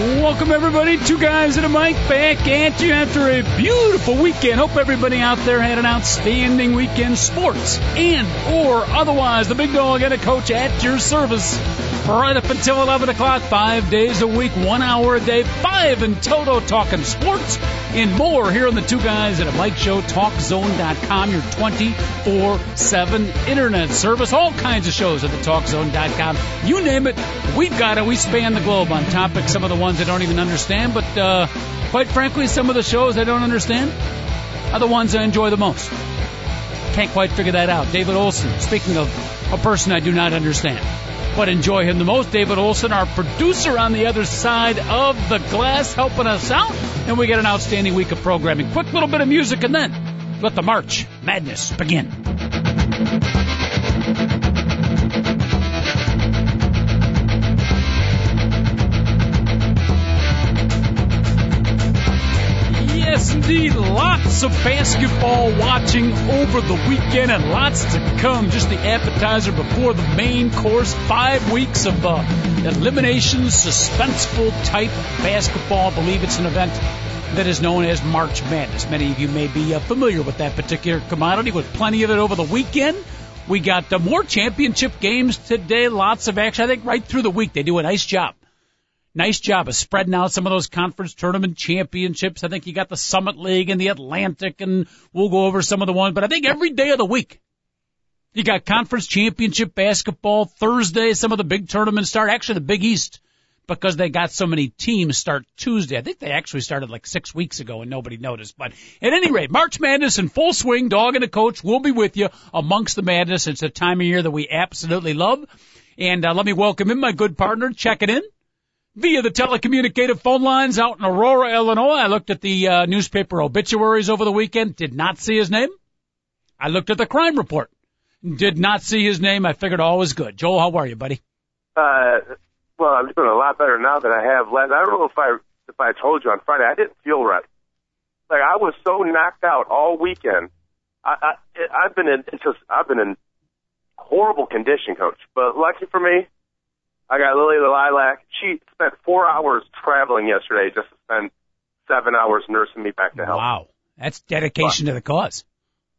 Welcome everybody, two guys and a mic back at you after a beautiful weekend. Hope everybody out there had an outstanding weekend, sports and or otherwise. The big dog and a coach at your service right up until 11 o'clock, five days a week, one hour a day, five in total, talking sports and more here on the Two Guys at a Mic Show, TalkZone.com, your 24-7 internet service. All kinds of shows at the TalkZone.com. You name it, we've got it. We span the globe on topics, some of the ones I don't even understand, but uh, quite frankly, some of the shows I don't understand are the ones I enjoy the most. Can't quite figure that out. David Olson, speaking of a person I do not understand but enjoy him the most. David Olson, our producer on the other side of the glass, helping us out. And we get an outstanding week of programming. Quick little bit of music and then let the March Madness begin. Yes, indeed. Lots of basketball watching over the weekend and lots to come. Just the appetizer before the main course. Five weeks of uh, elimination, suspenseful type basketball. I believe it's an event that is known as March Madness. Many of you may be uh, familiar with that particular commodity with plenty of it over the weekend. We got uh, more championship games today. Lots of action. I think right through the week they do a nice job nice job of spreading out some of those conference tournament championships. I think you got the Summit League and the Atlantic, and we'll go over some of the ones. But I think every day of the week, you got conference championship basketball. Thursday, some of the big tournaments start. Actually, the Big East, because they got so many teams, start Tuesday. I think they actually started like six weeks ago and nobody noticed. But at any rate, March Madness in full swing. Dog and a coach will be with you amongst the madness. It's a time of year that we absolutely love. And uh, let me welcome in my good partner, checking in via the telecommunicative phone lines out in Aurora, Illinois. I looked at the uh, newspaper obituaries over the weekend, did not see his name. I looked at the crime report, did not see his name. I figured all was good. Joel, how are you, buddy? Uh, well, I'm doing a lot better now than I have last. I don't know if I if I told you on Friday. I didn't feel right. Like I was so knocked out all weekend. I, I I've been in it's just I've been in horrible condition, coach. But lucky for me, I got Lily the Lilac. She spent four hours traveling yesterday just to spend seven hours nursing me back to health. Wow, that's dedication to the cause.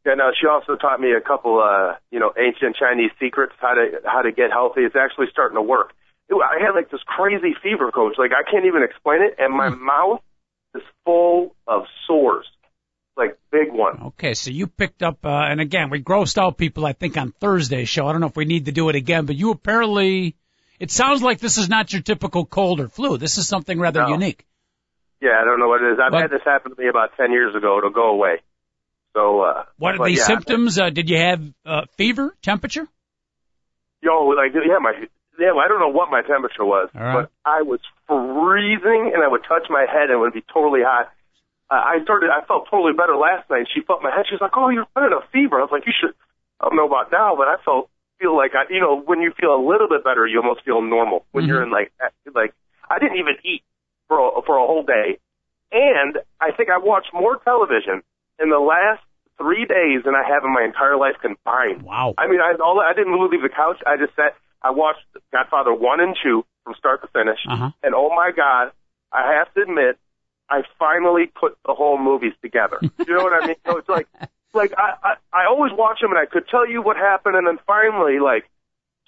Yeah, no, she also taught me a couple, uh, you know, ancient Chinese secrets how to how to get healthy. It's actually starting to work. I had like this crazy fever, coach. Like I can't even explain it, and my Hmm. mouth is full of sores, like big one. Okay, so you picked up, uh, and again, we grossed out people, I think, on Thursday's show. I don't know if we need to do it again, but you apparently, it sounds like this is not your typical cold or flu. This is something rather No. unique. Yeah, I don't know what it is. I've What- had this happen to me about ten years ago. It'll go away. So, uh, What are the yeah, symptoms? Uh, did you have uh, fever, temperature? Yo, like, yeah, my, yeah, I don't know what my temperature was, right. but I was freezing, and I would touch my head, and it would be totally hot. Uh, I started, I felt totally better last night. She felt my head. She's like, "Oh, you're running a fever." I was like, "You should." I don't know about now, but I felt feel like I, you know, when you feel a little bit better, you almost feel normal. When you're in like, like, I didn't even eat for a, for a whole day, and I think I watched more television in the last three days than I have in my entire life combined. Wow. I mean, I all I didn't really leave the couch. I just sat. I watched Godfather one and two from start to finish, Uh-huh. and oh my god, I have to admit, I finally put the whole movies together. you know what I mean? So it's like, like I, I I always watch them and I could tell you what happened, and then finally, like,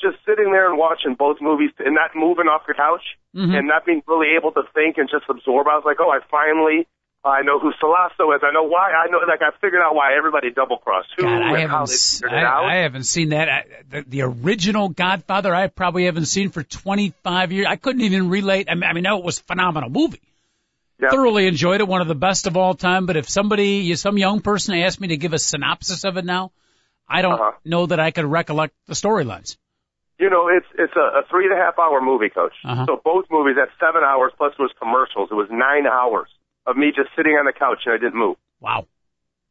just sitting there and watching both movies and not moving off the couch Mhm. and not being really able to think and just absorb. I was like, oh, I finally. I know who Sollozzo is. I know why. I know, like, I figured out why everybody double crossed who God, I haven't, they s- figured it out. I, I haven't seen that. I, the, the original Godfather, I probably haven't seen for 25 years. I couldn't even relate. I mean, I mean, no, it was a phenomenal movie. Yep. Thoroughly enjoyed it, one of the best of all time. But if somebody, some young person asked me to give a synopsis of it now, I don't Uh-huh. know that I could recollect the storylines. You know, it's it's a, a three and a half hour movie, coach. Uh-huh. So both movies, that's seven hours plus was commercials. It was nine hours. of me just sitting on the couch and I didn't move. Wow.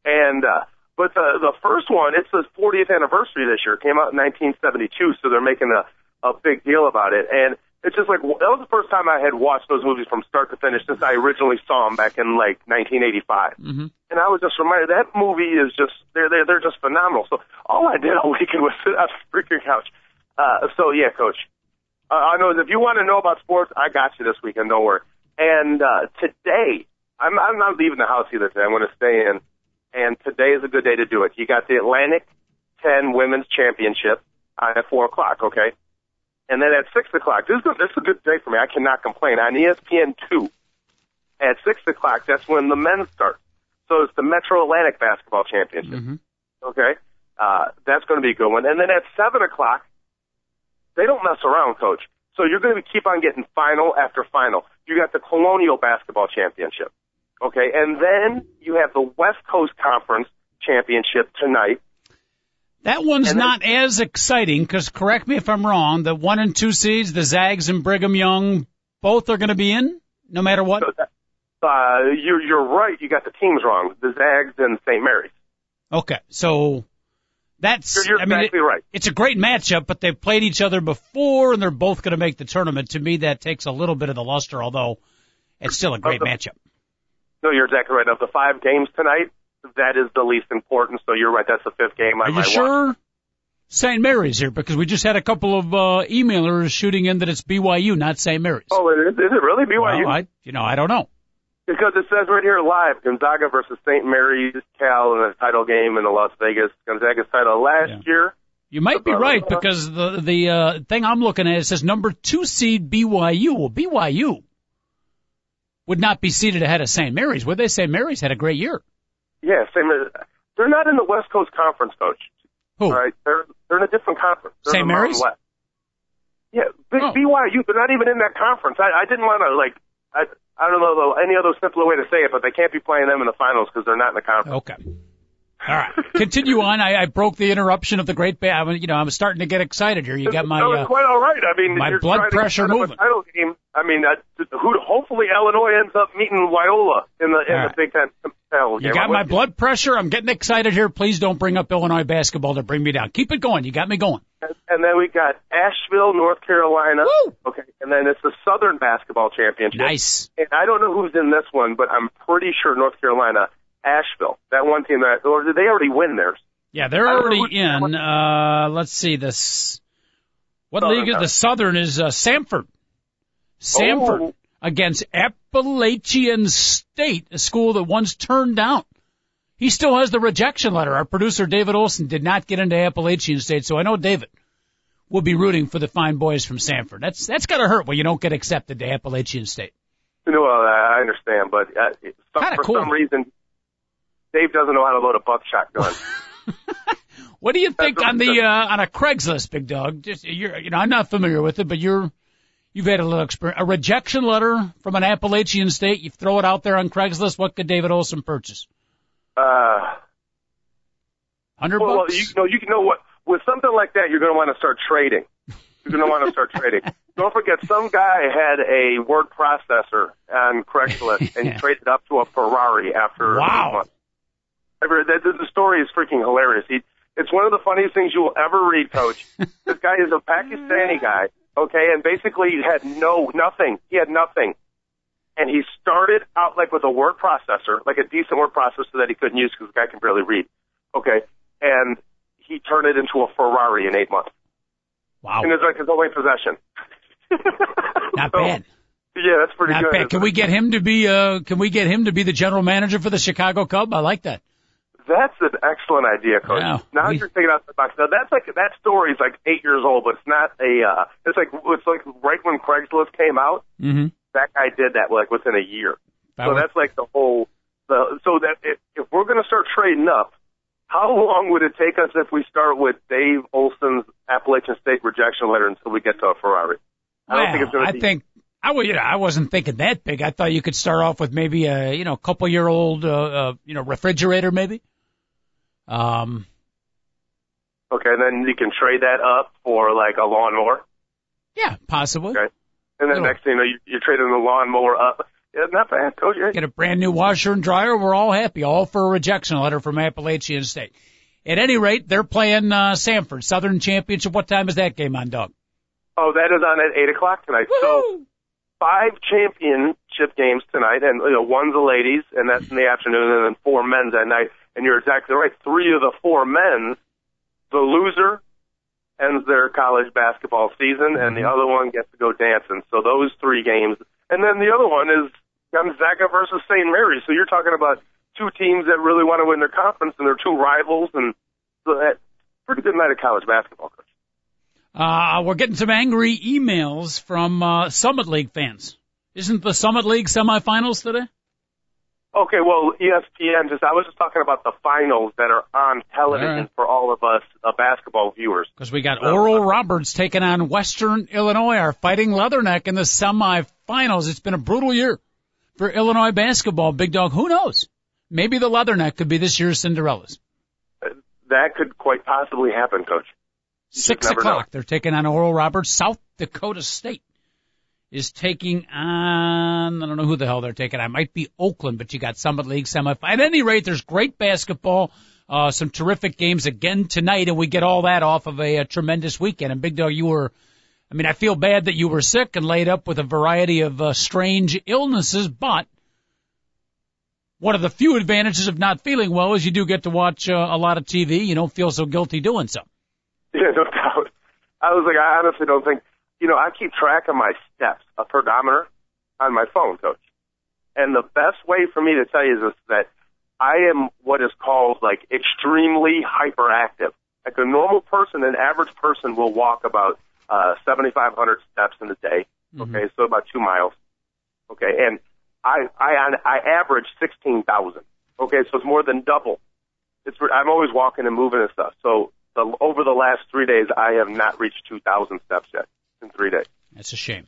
And uh, but the the first one, it's the 40th anniversary this year. It came out in 1972, so they're making a a big deal about it. And it's just like that was the first time I had watched those movies from start to finish since I originally saw them back in like 1985. Mm-hmm. And I was just reminded that movie is just they're they're they're just phenomenal. So all I did all weekend was sit on the freaking couch. Uh, so yeah, coach. Uh, I know if you want to know about sports, I got you this weekend. Don't worry. And uh, today, I'm I'm not leaving the house either today. I'm going to stay in. And today is a good day to do it. You got the Atlantic 10 Women's Championship at four o'clock. Okay. And then at six o'clock, this is, a, this is a good day for me. I cannot complain. On ESPN two, at six o'clock, that's when the men start. So it's the Metro Atlantic Basketball Championship. Mm-hmm. Okay, uh, that's going to be a good one. And then at seven o'clock, they don't mess around, coach. So you're going to keep on getting final after final. You got the Colonial Basketball Championship. Okay, and then you have the West Coast Conference Championship tonight. That one's And not as exciting because, correct me if I'm wrong, the one and two seeds, the Zags and Brigham Young, both are going to be in, no matter what. So that, uh, you're you're right. You got the teams wrong. The Zags and St. Mary's. Okay, so that's. You're, you're I mean, exactly it- right. it's a great matchup, but they've played each other before, and they're both going to make the tournament. To me, that takes a little bit of the luster, although it's still a great Okay. matchup. No, you're exactly right. Of the five games tonight, that is the least important. So you're right. That's the fifth game. I Are you sure? St. Mary's here because we just had a couple of uh, emailers shooting in that it's BYU, not St. Mary's. Oh, it is, is it really BYU? Well, I, you know, I don't know. Because it says right here live, Gonzaga versus St. Mary's, Cal in a title game in the Las Vegas. Gonzaga's title last Yeah. year. You might be right because the the uh, thing I'm looking at it says number two seed BYU. Well, BYU would not be seated ahead of St. Mary's, would they? St. Mary's had a great year. Yeah, same. as- They're not in the West Coast Conference, coach. Who? Right, they're they're in a different conference. They're St. in the Mountain Mary's? West. Yeah, B- Oh. BYU. They're not even in that conference. I, I didn't want to like. I I don't know though, any other simpler way to say it, but they can't be playing them in the finals because they're not in the conference. Okay. All right. Continue on. I, I broke the interruption of the great. Ba- I mean, you know, I'm starting to get excited here. You got my. no, Uh, quite all right. I mean, my blood pressure set up a moving. Title game. I mean, uh, who hopefully Illinois ends up meeting Wyola in the in All the right. Big Ten you game. got my blood pressure. I'm getting excited here. Please don't bring up Illinois basketball to bring me down. Keep it going. You got me going. you. And then we got Asheville, North Carolina. Woo! Okay, and then it's the Southern Basketball Championship. Nice. And I don't know who's in this one, but I'm pretty sure North Carolina, Asheville, that one team that, or did they already win theirs? Yeah, they're I don't know already in. Uh, let's see this. What Southern, league is the Southern is uh, Samford. Samford Oh. against Appalachian State, a school that once turned down. He still has the rejection letter. Our producer David Olson did not get into Appalachian State, so I know David will be rooting for the fine boys from Samford. That's that's gotta hurt when you don't get accepted to Appalachian State. You know, well, I understand, but uh, some, for cool. some reason, Dave doesn't know how to load a buckshot gun. What do you think on the uh, on a Craigslist, big dog? Just you're, you know, I'm not familiar with it, but you're you've had a little experience. A rejection letter from an Appalachian state. You throw it out there on Craigslist. What could David Olson purchase? uh, Hundred well, well, bucks. you know, you know what? With something like that, you're going to want to start trading. You're going to want to start trading. Don't forget, some guy had a word processor on Craigslist, and he traded up to a Ferrari after Wow. A month. Ever- The, the, the story is freaking hilarious. He, it's one of the funniest things you will ever read, Coach. this guy is a Pakistani guy, okay, and basically he had no nothing. He had nothing, and he started out like with a word processor, like a decent word processor that he couldn't use because the guy can barely read, okay, and he turned it into a Ferrari in eight months, wow, and it's like his only possession. not So, bad. Yeah, that's pretty Not good. bad. Can we get him to be uh can we get him to be the general manager for the Chicago Cub? I like that. That's an excellent idea, Coach. Yeah, now we- you're thinking outside the box. Now that's like that story is like eight years old, but it's not a. uh It's like it's like right when Craigslist came out. Mm-hmm. That guy did that like within a year. So that's like the whole. The so that if, if we're going to start trading up, how long would it take us if we start with Dave Olson's Appalachian State rejection letter until we get to a Ferrari? I don't think it's going I to be. think I would, you know, I wasn't thinking that big. I thought you could start off with maybe a, you know, couple year old, uh, uh, you know, refrigerator maybe. Um, okay, and then you can trade that up for like a lawnmower. yeah, possibly. Okay. And then next thing you know, you, you're trading the lawnmower up. Yeah, not bad, Coach. Yeah. Get a brand new washer and dryer. We're all happy. All for a rejection letter from Appalachian State. At any rate, they're playing uh, Samford Southern Championship. What time is that game on, Doug? Oh, that is on at eight o'clock tonight. So five championship games tonight, and you know, one's the ladies, and that's in the afternoon, and then four men's at night. And you're exactly right. Three of the four men's, the loser ends their college basketball season, and the other one gets to go dancing. So those three games, and then the other one is Gonzaga versus St. Mary's. So you're talking about two teams that really want to win their conference, and they're two rivals, and so that pretty good night of college basketball. Coach. Uh, we're getting some angry emails from uh, Summit League fans. Isn't the Summit League semifinals today? Okay, well, ESPN just, I was just talking about the finals that are on television right. for all of us uh, basketball viewers. Because we got Oral Roberts taking on Western Illinois, our fighting Leatherneck in the semifinals. It's been a brutal year for Illinois basketball. Big dog, who knows? Maybe the Leatherneck could be this year's Cinderellas. That could quite possibly happen, Coach. Six o'clock. know. They're taking on Oral Roberts. South Dakota State is taking on, I don't know who the hell they're taking on. Might be Oakland, but you got Summit League semifinal. At any rate, there's great basketball, uh, some terrific games again tonight, and we get all that off of a, a tremendous weekend. And Big Dog, you were, I mean, I feel bad that you were sick and laid up with a variety of uh, strange illnesses, but one of the few advantages of not feeling well is you do get to watch uh, a lot of TV. You don't feel so guilty doing so. Yeah, no doubt. I was like, I honestly don't think, you know, I keep track of my steps, a pedometer on my phone, Coach. And the best way for me to tell you is that I am what is called like extremely hyperactive. Like a normal person, an average person will walk about uh, 7,500 steps in a day. Okay, so about two miles. Okay, and I I I average 16,000. Okay, so it's more than double. It's I'm always walking and moving and stuff. So the, over the last three days, I have not reached 2,000 steps yet in three days. That's a shame.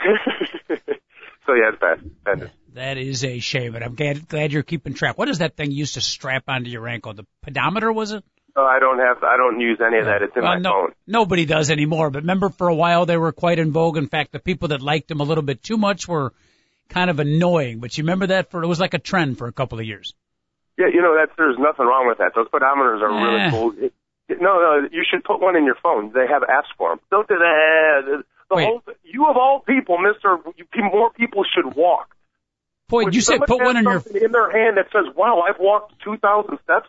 so yeah, it's bad. That is a shame, and I'm glad, glad you're keeping track. What is that thing you used to strap onto your ankle? The pedometer, was it? Oh, I don't have, I don't use any of that. It's in Well, my no, phone. nobody does anymore. But remember, for a while they were quite in vogue. In fact, the people that liked them a little bit too much were kind of annoying. But you remember that for it was like a trend for a couple of years. Yeah, you know that's there's nothing wrong with that. Those pedometers are Eh. really cool. No, no, you should put one in your phone. They have apps for them. Don't do that. The Wait. whole, you of all people, Mister, more people should walk. Boy, you said put one in your. in their hand that says, "Wow, I've walked 2,000 steps."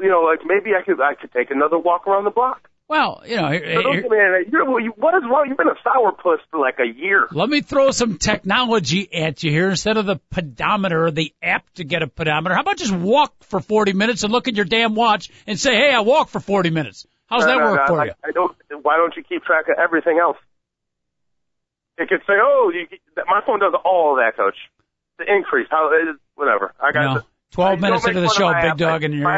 You know, like maybe I could I could take another walk around the block. Well, you know, So here- don't here- give me any- you're, well, you, what is wrong? You've been a sourpuss for like a year. let me throw some technology at you here instead of the pedometer, the app to get a pedometer. How about just walk for 40 minutes and look at your damn watch and say, "Hey, I walked for 40 minutes." How's that No, no, work no, for I, you? I don't. Why don't you keep track of everything else? It could say, "Oh, you, my phone does all of that, Coach." The increase, how whatever. I got No. the- 12 Don't minutes into the show, Big app. Dog, and you're.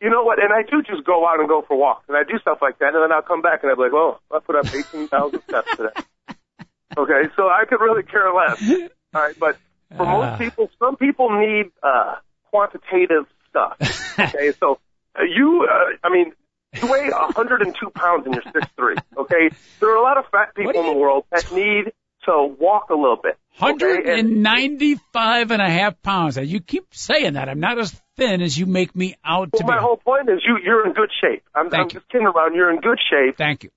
You know what? And I do just go out and go for walks, and I do stuff like that, and then I'll come back and I'll be like, "Oh, I put up eighteen thousand steps today." Okay, so I could really care less. All right, but for Ah. most people, some people need uh, quantitative stuff. Okay, so uh, you, uh, I mean, you weigh 102 pounds and you're 6'3", okay? There are a lot of fat people do in the world that need to walk a little bit. okay? And 195 and a half pounds. You keep saying that. I'm not as thin as you make me out to well, my be. whole point is you, you're in good shape. I'm, Thank I'm you. just kidding around. You're in good shape. Thank you.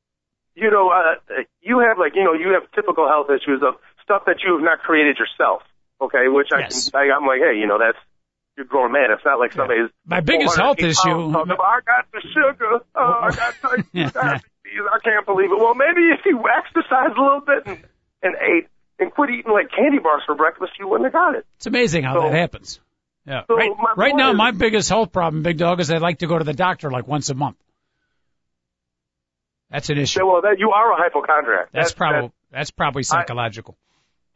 You know, uh, you have like, you know, you have typical health issues of stuff that you have not created yourself. Okay, which I Yes. can, I, I'm like, hey, you know, that's you're a grown man. It's not like somebody's My biggest health issue. about, I got the sugar. Oh, I got type 2 diabetes. I can't believe it. Well, maybe if you exercised a little bit and, and ate and quit eating like candy bars for breakfast, you wouldn't have got it. It's amazing how So- that happens. Yeah. so right right now, is- my biggest health problem, Big Dog, is I like to go to the doctor like once a month. That's an issue. Yeah, well, that you are a hypochondriac. That's probably that- that's probably psychological.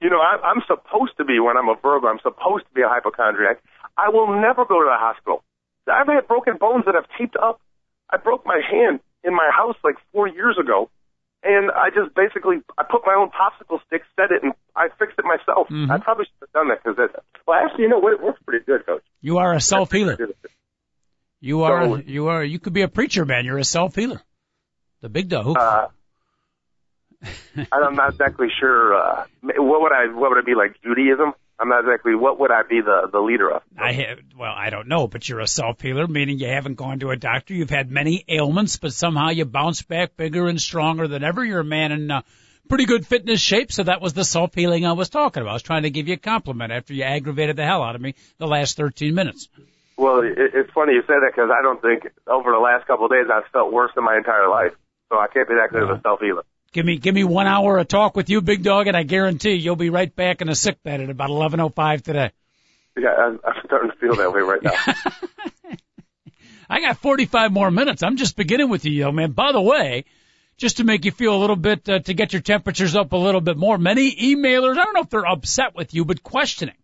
you know, I, I'm supposed to be when I'm a Virgo. I'm supposed to be a hypochondriac. I will never go to the hospital. I've had broken bones that I've taped up. I broke my hand in my house like four years ago, and I just basically I put my own popsicle stick, set it, and I fixed it myself. Mhm. I probably should have done that because it. Well, actually, you know what? It works pretty good, Coach. You are a self healer. You are So- you are you could be a preacher man. You're a self healer. The Big Dog. Uh, I'm not exactly sure. Uh, what would I? What would it be like Judaism? I'm not exactly. What would I be the the leader of? I have. Well, I don't know, but you're a self healer, meaning you haven't gone to a doctor. You've had many ailments, but somehow you bounce back bigger and stronger than ever. You're a man in uh, pretty good fitness shape, so that was the self healing I was talking about. I was trying to give you a compliment after you aggravated the hell out of me the last 13 minutes. Well, it, it's funny you say that because I don't think over the last couple of days I've felt worse in my entire life. So I can't be that good of a self healer. Give me give me one hour of talk with you, big dog, and I guarantee you'll be right back in a sick bed at about 11:05 today. Yeah, I'm, I'm starting to feel that way right now. I got 45 more minutes. I'm just beginning with you, young man. By the way, just to make you feel a little bit, uh, to get your temperatures up a little bit more, many emailers, I don't know if they're upset with you, but questioning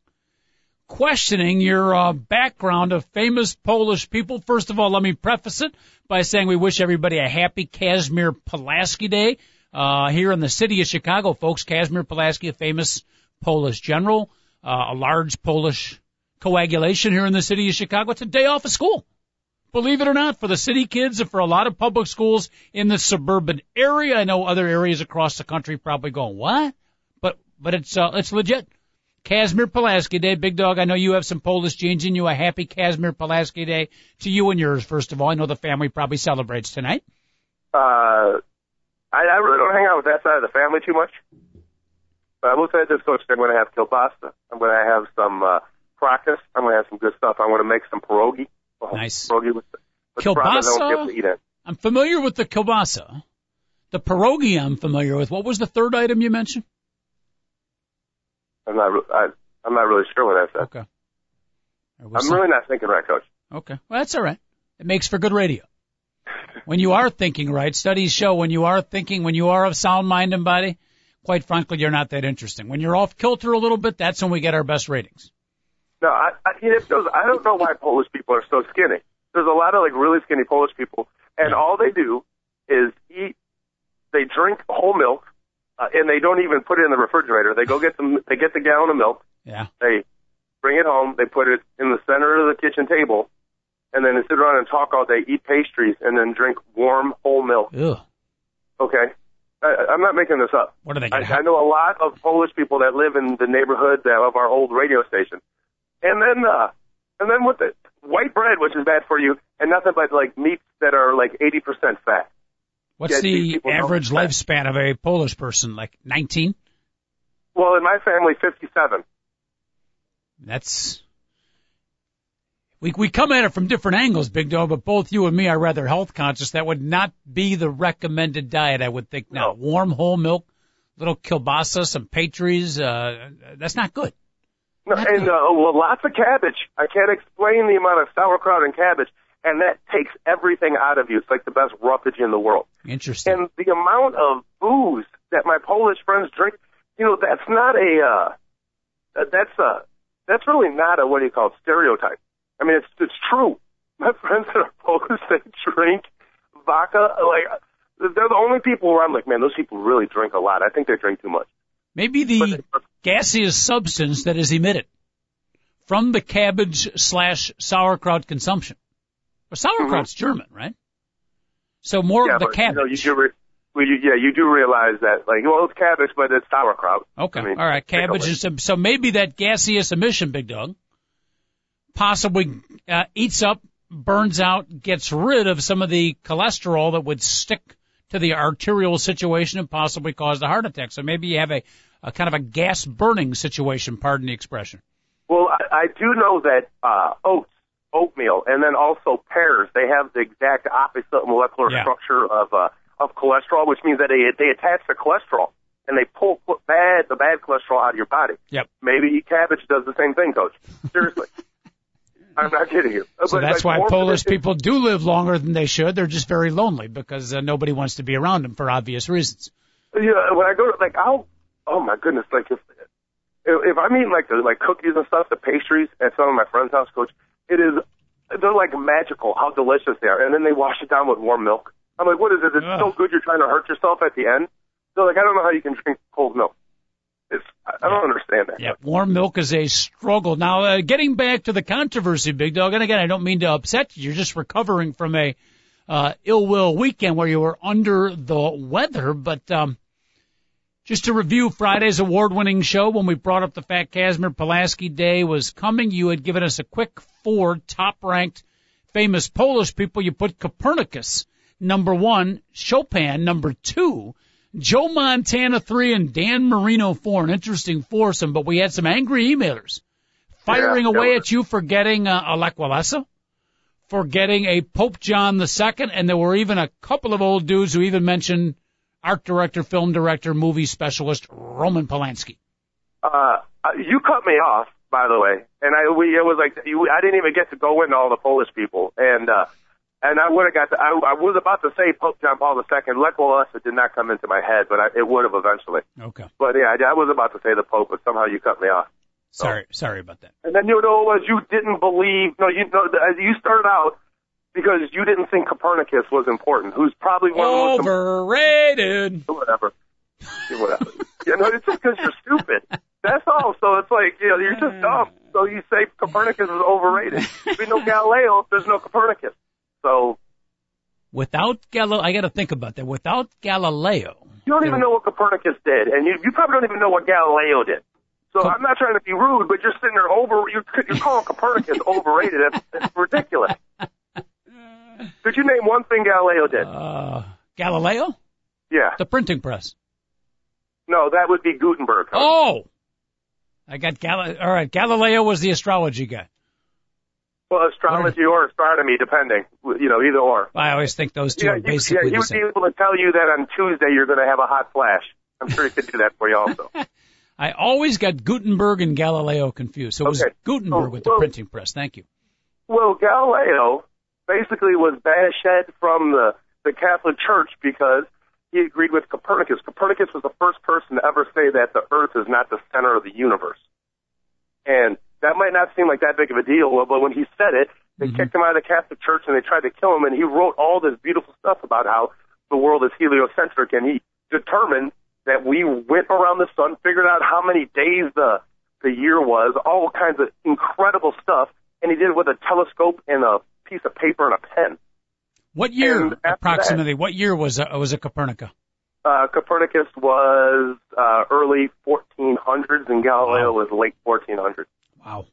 questioning your uh, background of famous Polish people. First of all, let me preface it by saying we wish everybody a happy Casimir Pulaski Day uh, here in the city of Chicago, folks. Casimir Pulaski, a famous Polish general, uh, a large Polish coagulation here in the city of Chicago. It's a day off of school. Believe it or not, for the city kids and for a lot of public schools in the suburban area. I know other areas across the country probably going, what? But, but it's, uh, it's legit. Casimir Pulaski Day. Big Dog, I know you have some Polish genes in you. A happy Casimir Pulaski Day to you and yours, first of all. I know the family probably celebrates tonight. Uh, I, I really don't hang out with that side of the family too much. But I will say this, Coach, I'm going to have kielbasa. I'm going to have some uh, krakus. I'm going to have some good stuff. I'm going to make some pierogi. Oh, nice. Pierogi with, with kielbasa? I'm familiar with the kielbasa. The pierogi I'm familiar with. What was the third item you mentioned? I'm not. I, I'm not really sure what I said. Okay. I'm some... really not thinking right, Coach. Okay. Well, that's all right. It makes for good radio. When you are thinking right, studies show when you are thinking, when you are of sound mind and body, quite frankly, you're not that interesting. When you're off kilter a little bit, that's when we get our best ratings. No, I, I, you know, I don't know why Polish people are so skinny. There's a lot of like really skinny Polish people, and all they do is eat. They drink whole milk uh, and they don't even put it in the refrigerator. They go get them. They get the gallon of milk. Yeah. They bring it home. They put it in the center of the kitchen table, and then they sit around and talk all day, eat pastries, and then drink warm whole milk. Ugh. Okay. I, I'm not making this up. What are they? I, I know a lot of Polish people that live in the neighborhood of our old radio station, and then uh, and then with the white bread, which is bad for you, and nothing but like meats that are like 80% fat. What's the average lifespan of a Polish person? Like 19? Well, in my family, 57. That's we we come at it from different angles, Big Dog, but both you and me are rather health conscious. That would not be the recommended diet, I would think. Now, no. warm whole milk, little kielbasa, some pastries, uh, that's not good. No, not and good. Uh, well, lots of cabbage. I can't explain the amount of sauerkraut and cabbage and that takes everything out of you. It's like the best roughage in the world. Interesting. And the amount of booze that my Polish friends drink, you know, that's not a, uh, that's a, that's really not a, what do you call it, stereotype. I mean, it's, it's true. My friends that are Polish, they drink vodka, like, they're the only people where I'm like, man, those people really drink a lot. I think they drink too much. Maybe the gaseous substance that is emitted from the cabbage slash sauerkraut consumption well, sauerkraut's mm-hmm. German, right? So more yeah, of the but, cabbage. You know, you do re- well, you, yeah, you do realize that, like, well, it's cabbage, but it's sauerkraut. Okay, I mean, all right, cabbage is so, so maybe that gaseous emission, Big Dog, possibly uh, eats up, burns out, gets rid of some of the cholesterol that would stick to the arterial situation and possibly cause a heart attack. So maybe you have a, a kind of a gas burning situation. Pardon the expression. Well, I, I do know that uh, oats oatmeal, and then also pears. They have the exact opposite molecular yeah. structure of uh, of cholesterol, which means that they they attach the cholesterol and they pull bad the bad cholesterol out of your body. Yep. Maybe cabbage does the same thing, Coach. Seriously. I'm not kidding you. So but that's like why Polish people do live longer than they should. They're just very lonely because uh, nobody wants to be around them for obvious reasons. Yeah, when I go to like I'll oh my goodness, like if if I'm eating like the like cookies and stuff, the pastries at some of my friends' house, coach, it is they're like magical how delicious they are. And then they wash it down with warm milk. I'm like, what is it? It's Ugh. so good you're trying to hurt yourself at the end. So like, I don't know how you can drink cold milk. It's, I don't understand that. Yeah, warm milk is a struggle. Now, uh, getting back to the controversy, Big Dog, and again, I don't mean to upset you. You're just recovering from a uh, ill will weekend where you were under the weather, but um, Just to review Friday's award-winning show, when we brought up the fact Casimir Pulaski Day was coming, you had given us a quick four top-ranked famous Polish people. You put Copernicus number one, Chopin number two, Joe Montana three, and Dan Marino four. An interesting foursome, but we had some angry emailers firing Yeah, away at you for getting uh, a Lech Walesa, for getting a Pope John II, and there were even a couple of old dudes who even mentioned art director, film director, movie specialist Roman Polanski. Uh, uh, you cut me off, by the way, and I we it was like you, I didn't even get to go into all the Polish people, and uh, and I would have got to, I, I was about to say Pope John Paul II. us it did not come into my head, but I, it would have eventually. Okay. But yeah, I, I was about to say the Pope, but somehow you cut me off. Sorry, sorry about that. And then you know was you didn't believe. No, you know you started out because you didn't think Copernicus was important, who's probably one of the most Overrated. whatever. whatever. you know, it's just because you're stupid. That's all. So it's like, you know, you're just hmm. dumb. So you say Copernicus is overrated. If we know Galileo, there's no Copernicus. So Without Galileo, I got to think about that. Without Galileo, you don't even know what Copernicus did, and you, you probably don't even know what Galileo did. So Co- I'm not trying to be rude, but you're sitting there over, you're, you're calling Copernicus overrated. That's, that's ridiculous. Could you name one thing Galileo did? uh, Galileo, Yeah. the printing press. No, that would be Gutenberg. Oh, I got Gal. All right, Galileo was the astrology guy. Well, astrology or astronomy, depending. You know, either or. I always think those two Yeah, are basically yeah, he would be able to tell you that on Tuesday you're going to have a hot flash. I'm sure he could do that for you also. I always got Gutenberg and Galileo confused. So it was Okay. Gutenberg Oh, with the well- printing press. Thank you. Well, Galileo basically was banished from the, the Catholic Church because he agreed with Copernicus. Copernicus was the first person to ever say that the Earth is not the center of the universe. And that might not seem like that big of a deal, but when he said it, they kicked him out of the Catholic Church and they tried to kill him. And he wrote all this beautiful stuff about how the world is heliocentric, and he determined that we went around the sun, figured out how many days the the year was, all kinds of incredible stuff, and he did it with a telescope and a piece of paper and a pen. What year, approximately? What year was a, was a Copernicus? Uh, Copernicus was uh, early 1400s, and Galileo Wow. was late 1400s. Wow.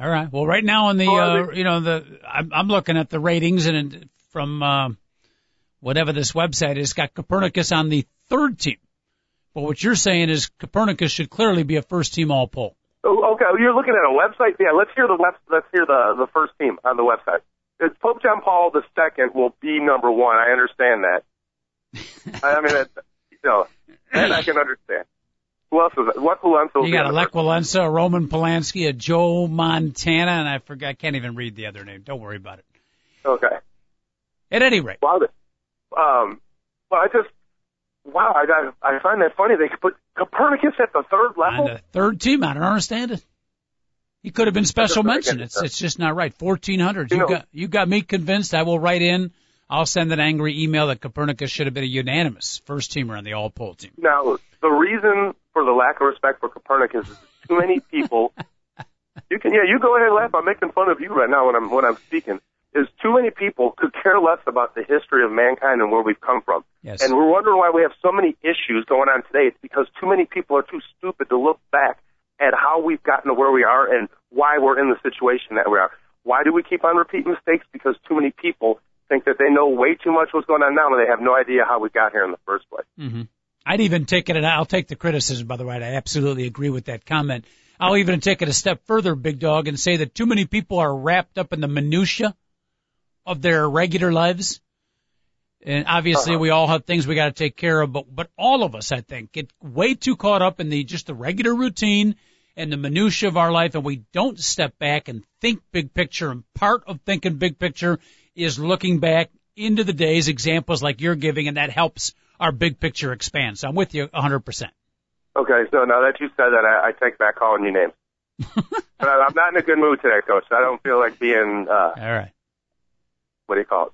All right. Well, right now on the, uh, you know, the I'm, I'm looking at the ratings and from uh, whatever this website is, got Copernicus on the third team. But what you're saying is Copernicus should clearly be a first team all poll. Oh, okay, you're looking at a website. Yeah, let's hear the web, let's hear the the first team on the website. It's Pope John Paul II will be number one. I understand that. I mean, it, you know, and I can understand. Who else is it? What You got a on the Lech Walesa, a Roman Polanski, a Joe Montana, and I forgot, I can't even read the other name. Don't worry about it. Okay. At any rate, Wow. Um. Well, I just wow. I got. I find that funny. They could put Copernicus at the third on level. the third team, I don't understand it. He could have been special mention. It's it's just not right. Fourteen hundred. You You know- got you got me convinced. I will write in. I'll send an angry email that Copernicus should have been a unanimous first teamer on the all poll team. Now, the reason for the lack of respect for Copernicus is too many people. you can, yeah, you go ahead and laugh. I'm making fun of you right now when I'm when I'm speaking. Is too many people could care less about the history of mankind and where we've come from. Yes. And we're wondering why we have so many issues going on today. It's because too many people are too stupid to look back at how we've gotten to where we are and why we're in the situation that we are. Why do we keep on repeating mistakes? Because too many people think that they know way too much what's going on now and they have no idea how we got here in the first place. hmm I'd even take it, and I'll take the criticism, by the way. I absolutely agree with that comment. I'll even take it a step further, Big Dog, and say that too many people are wrapped up in the minutia of their regular lives. And obviously, Uh-huh. we all have things we got to take care of, but but all of us, I think, get way too caught up in the just the regular routine and the minutia of our life, and we don't step back and think big picture. And part of thinking big picture is looking back into the days, examples like you're giving, and that helps our big picture expands. So I'm with you 100%. Okay, so now that you said that, I, I take back calling you names. but I, I'm not in a good mood today, Coach. I don't feel like being, uh, All right. what do you call it,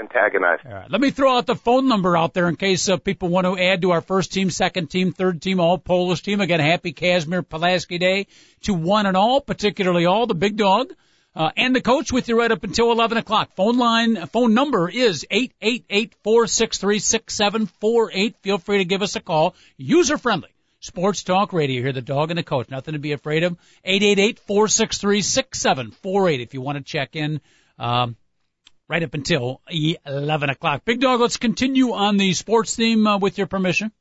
antagonized. All right. Let me throw out the phone number out there in case uh, people want to add to our first team, second team, third team, all Polish team. Again, happy Casimir Pulaski Day to one and all, particularly all the big dog. Uh, and the coach with you right up until 11 o'clock. Phone line, phone number is 888-463-6748. Feel free to give us a call. User friendly. Sports Talk Radio here, the dog and the coach. Nothing to be afraid of. 888-463-6748 if you want to check in, um, right up until 11 o'clock. Big dog, let's continue on the sports theme, uh, with your permission.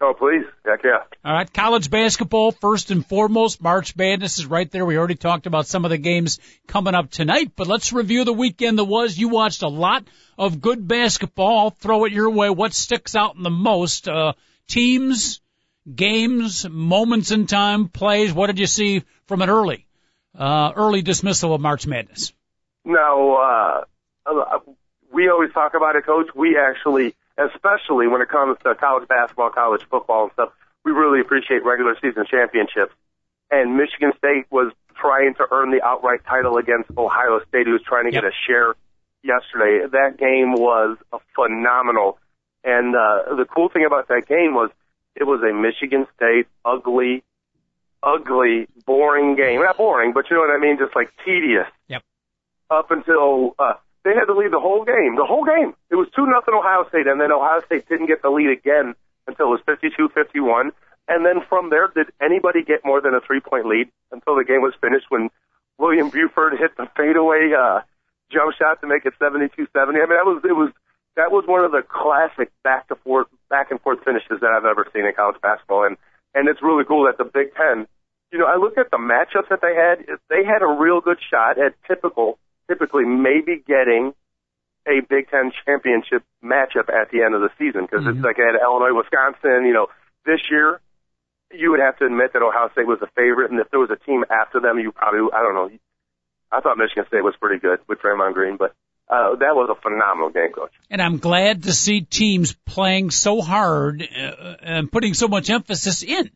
Oh, please. Heck yeah. All right. College basketball, first and foremost. March Madness is right there. We already talked about some of the games coming up tonight, but let's review the weekend that was. You watched a lot of good basketball. I'll throw it your way. What sticks out in the most? Uh, teams, games, moments in time, plays. What did you see from an early, uh, early dismissal of March Madness? No, uh, we always talk about it, coach. We actually, especially when it comes to college basketball, college football and stuff, we really appreciate regular season championships. And Michigan State was trying to earn the outright title against Ohio State, who was trying to Yep. get a share yesterday. That game was a phenomenal. And uh, the cool thing about that game was it was a Michigan State ugly, ugly, boring game. Not boring, but you know what I mean? Just like tedious. Yep. Up until uh, they had to lead the whole game. The whole game. It was two nothing Ohio State, and then Ohio State didn't get the lead again until it was fifty-two fifty-one. And then from there, did anybody get more than a three-point lead until the game was finished when William Buford hit the fadeaway uh, jump shot to make it seventy-two-seventy? I mean, that was it was that was one of the classic back to forth back and forth finishes that I've ever seen in college basketball, and and it's really cool that the Big Ten. You know, I look at the matchups that they had. They had a real good shot at typical, typically maybe getting a Big Ten championship matchup at the end of the season because Mhm. it's like at Illinois, Wisconsin. You know, this year you would have to admit that Ohio State was a favorite, and if there was a team after them, you probably I don't know. I thought Michigan State was pretty good with Draymond Green, but uh, that was a phenomenal game, coach. And I'm glad to see teams playing so hard uh, and putting so much emphasis in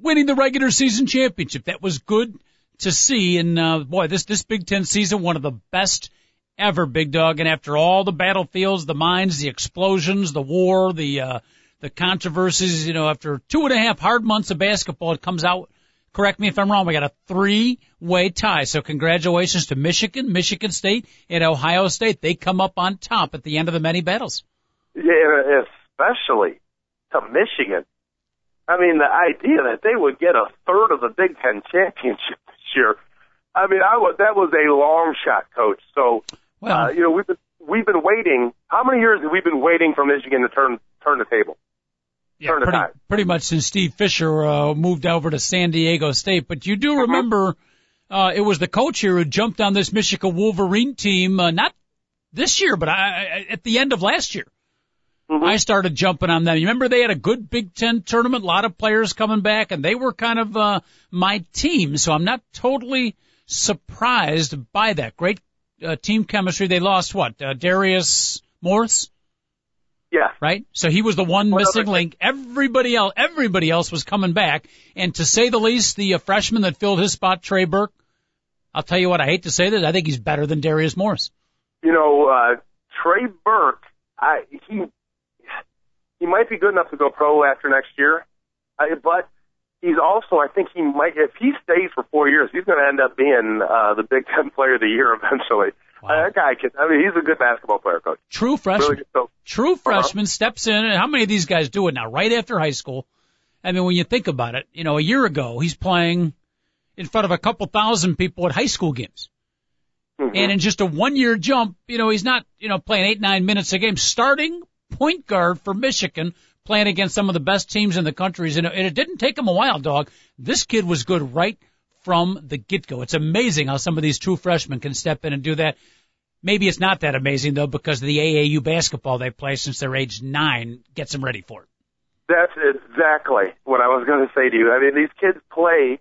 winning the regular season championship. That was good to see. And uh, boy, this this Big Ten season, one of the best ever, Big Dog. And after all the battlefields, the mines, the explosions, the war, the uh, the controversies, you know, after two and a half hard months of basketball, it comes out. Correct me if I'm wrong. We got a three-way tie. So congratulations to Michigan, Michigan State, and Ohio State. They come up on top at the end of the many battles. Yeah, especially to Michigan. I mean, the idea that they would get a third of the Big Ten championship year. I mean, I was that was a long shot, coach. So, Well, uh, you know, we've been we've been waiting. How many years have we been waiting for Michigan to turn turn the table? yeah, turn pretty, pretty much since Steve Fisher uh, moved over to San Diego State. But you do remember uh, it was the coach here who jumped on this Michigan Wolverine team, uh, not this year, but I, at the end of last year. Mhm. I started jumping on them. You remember they had a good Big Ten tournament, a lot of players coming back, and they were kind of uh, my team. So I'm not totally surprised by that. Great uh, team chemistry. They lost what? Uh, Darius Morris, Yeah, right? So he was the one missing link. Everybody else, everybody else was coming back, and to say the least, the uh, freshman that filled his spot, Trey Burke. I'll tell you what. I hate to say this. I think he's better than Darius Morris. you know, uh, Trey Burke. I he he might be good enough to go pro after next year, uh, but he's also I think he might if he stays for four years, he's going to end up being uh, the Big Ten Player of the Year eventually. Wow. Uh, that guy can. I mean, he's a good basketball player, coach. True freshman. Really. So true freshman steps in, and how many of these guys do it now? Right after high school. I mean, when you think about it, you know, a year ago he's playing in front of a couple thousand people at high school games, mhm. and in just a one-year jump, you know, he's not, you know, playing eight nine minutes a game, starting point guard for Michigan, playing against some of the best teams in the countries, and it, didn't take him a while, dog. This kid was good right from the get-go. It's amazing how some of these true freshmen can step in and do that. Maybe it's not that amazing though because of the AAU basketball they play since they're age nine gets them ready for it. That's exactly what I was going to say to you. I mean, these kids play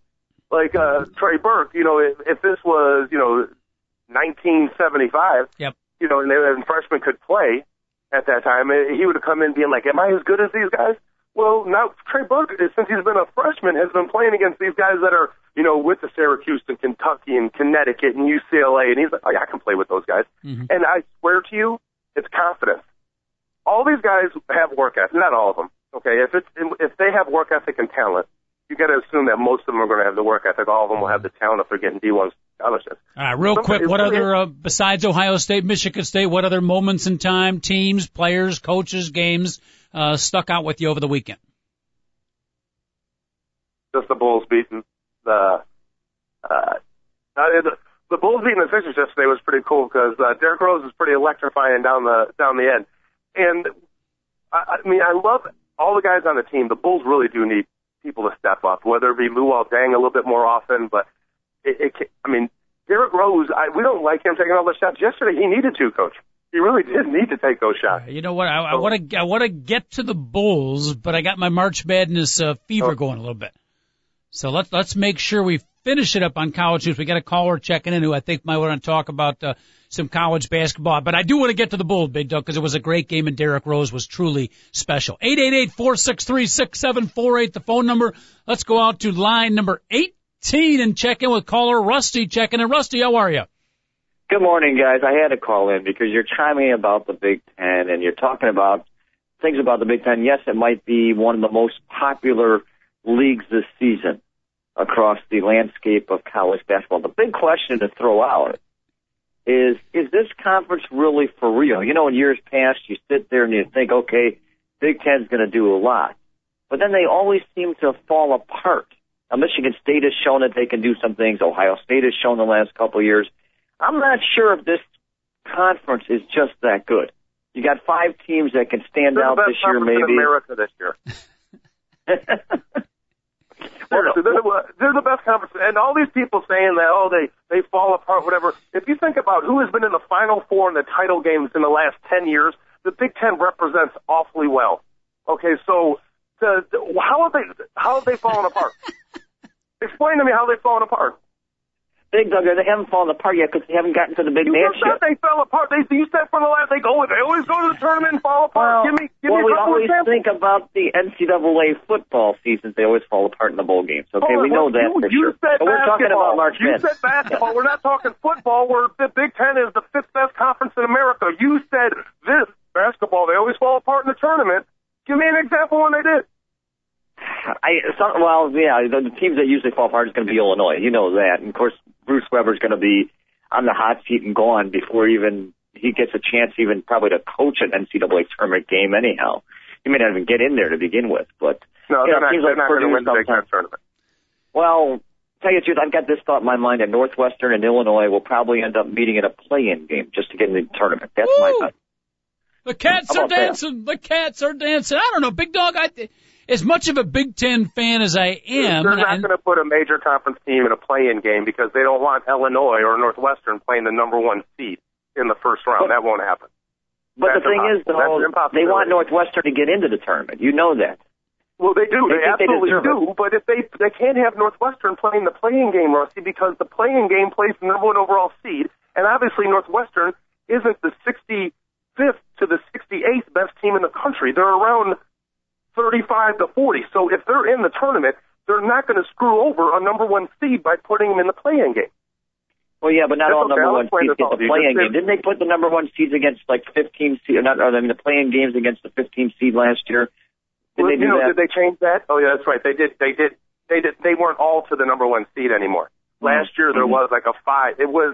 like uh, Trey Burke. You know, if, if this was you know 1975, Yep. you know, and, they, and freshmen could play at that time, he would have come in being like, "Am I as good as these guys?" Well, now Trey Burke, since he's been a freshman, has been playing against these guys that are, you know, with the Syracuse and Kentucky and Connecticut and UCLA, and he's like, "Oh yeah, I can play with those guys." Mhm. And I swear to you, it's confidence. All these guys have work ethic. Not all of them. Okay, if it's if they have work ethic and talent, you got to assume that most of them are going to have the work ethic. All of them will have the talent if they're getting D1s scholarships. All right, real Somebody- quick, what other uh, besides Ohio State, Michigan State, what other moments in time, teams, players, coaches, games uh, stuck out with you over the weekend? Just the Bulls beating the uh, uh, the, the Bulls beating the Sixers yesterday was pretty cool because uh, Derrick Rose is pretty electrifying down the down the end, and I, I mean I love all the guys on the team. The Bulls really do need people to step up, whether it be Luol Deng a little bit more often, but it, it ca- I mean Derrick Rose, I, we don't like him taking all the shots. Yesterday he needed to, coach. He really did need to take those shots. You know what? I, I want to I want to get to the Bulls, but I got my March Madness uh, fever Oh. going a little bit. So let's let's make sure we finish it up on college hoops. We got a caller checking in who I think might want to talk about uh, some college basketball. But I do want to get to the Bulls, Big Dog, because it was a great game and Derrick Rose was truly special. Eight eight eight four six three six seven four eight. The phone number. Let's go out to line number eighteen and check in with caller Rusty. Checking in. Rusty, how are you? Good morning, guys. I had to call in because you're chiming about the Big Ten and you're talking about things about the Big Ten. Yes, it might be one of the most popular leagues this season across the landscape of college basketball. The big question to throw out is, is this conference really for real? You know, in years past, you sit there and you think, okay, Big Ten's going to do a lot. But then they always seem to fall apart. Now, Michigan State has shown that they can do some things. Ohio State has shown the last couple of years. I'm not sure if this conference is just that good. You got five teams that can stand They're the out this year, conference in maybe. America this year. Seriously, they're, the, they're the best conference, and all these people saying that oh they they fall apart, whatever. If you think about who has been in the Final Four in the title games in the last ten years, the Big Ten represents awfully well. Okay, so the, the, how have they how have they fallen apart? Explain to me how they've fallen apart. Big Dog, they haven't fallen apart yet because they haven't gotten to the big You dance just said yet. they fell apart. They you said from the last they go they always go to the tournament and fall apart. Well, give me give well, me we a couple always examples. think about the NCAA football seasons. They always fall apart in the bowl games. Okay, Hold we on, know that you, for you sure. Said But we're talking about March You said basketball. We're not talking football. Where the Big Ten is the fifth best conference in America. You said this basketball. They always fall apart in the tournament. Give me an example when they did. I some, well, yeah, the, the teams that usually fall apart is going to be Illinois. You know that, and of course Bruce Weber's going to be on the hot seat and gone before even he gets a chance, even probably to coach an NCAA tournament game. Anyhow, he may not even get in there to begin with. But No, you they're know, not, they're like not going to win the Big Ten tournament. Well, tell you the truth, I've got this thought in my mind that Northwestern and Illinois will probably end up meeting in a play-in game just to get in the tournament. That's my thought. The cats are about that? dancing. The cats are dancing. I don't know, Big Dog. I, as much of a Big Ten fan as I am, They're not going to put a major conference team in a play-in game because they don't want Illinois or Northwestern playing the number one seed in the first round. That won't happen. But That's the thing is, impossible. That's though, they want Northwestern to get into the tournament. You know that. Well, they do. They They, think they absolutely deserve do. But if they they can't have Northwestern playing the playing game, Rusty, because the playing game plays the number one overall seed, and obviously Northwestern isn't the 65th to the 68th best team in the country. They're around 35 to 40. So if they're in the tournament, they're not going to screw over a number one seed by putting them in the play-in game. Well, yeah, but not That's all okay. number one seeds get the play-in game. Didn't they put the number one seeds against like 15 seed? Not, or, I mean, the play-in games against the 15 seed last year. Did Well, they do you know, that? did they change that? Oh yeah, that's right. They did. They did. They did. They weren't all to the number one seed anymore. Last year there Mhm. was like a five. It was.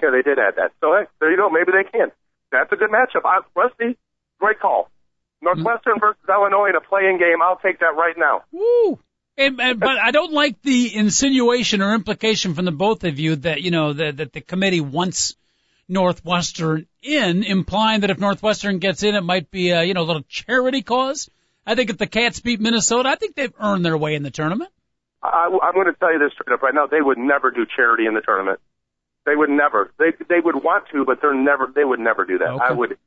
Yeah, they did add that. So hey, there you go. Maybe they can. That's a good matchup. I, Rusty, great call. Northwestern mm-hmm. versus Illinois in a playing game. I'll take that right now. Woo! And, and, but I don't like the insinuation or implication from the both of you that you know that, that the committee wants Northwestern in, implying that if Northwestern gets in, it might be a you know a little charity cause. I think if the Cats beat Minnesota, I think they've earned their way in the tournament. I, I'm going to tell you this straight up right now. They would never do charity in the tournament. They would never. They they would want to, but they're never. They would never do that. Okay. I would.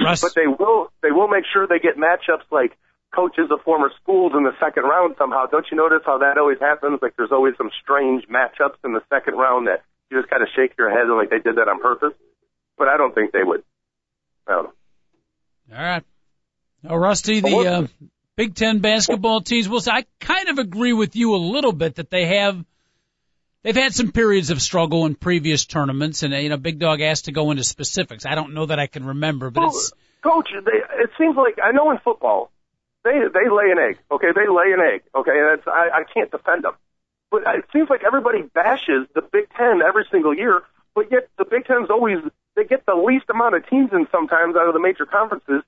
Russ, But they will they will make sure they get matchups like coaches of former schools in the second round somehow. Don't you notice how that always happens? Like there's always some strange matchups in the second round that you just kind of shake your head and like they did that on purpose. But I don't think they would. I don't know. all right. Oh, Rusty, the uh, Big Ten basketball teams. Well, I kind of agree with you a little bit that they have. They've had some periods of struggle in previous tournaments, and uh, you know, Big Dog asked to go into specifics. I don't know that I can remember, but it's Coach, they, it seems like I know in football they they lay an egg. Okay, they lay an egg. Okay, and it's, I I can't defend them. but it seems like everybody bashes the Big Ten every single year, but yet the Big Ten's always they get the least amount of teams in sometimes out of the major conferences.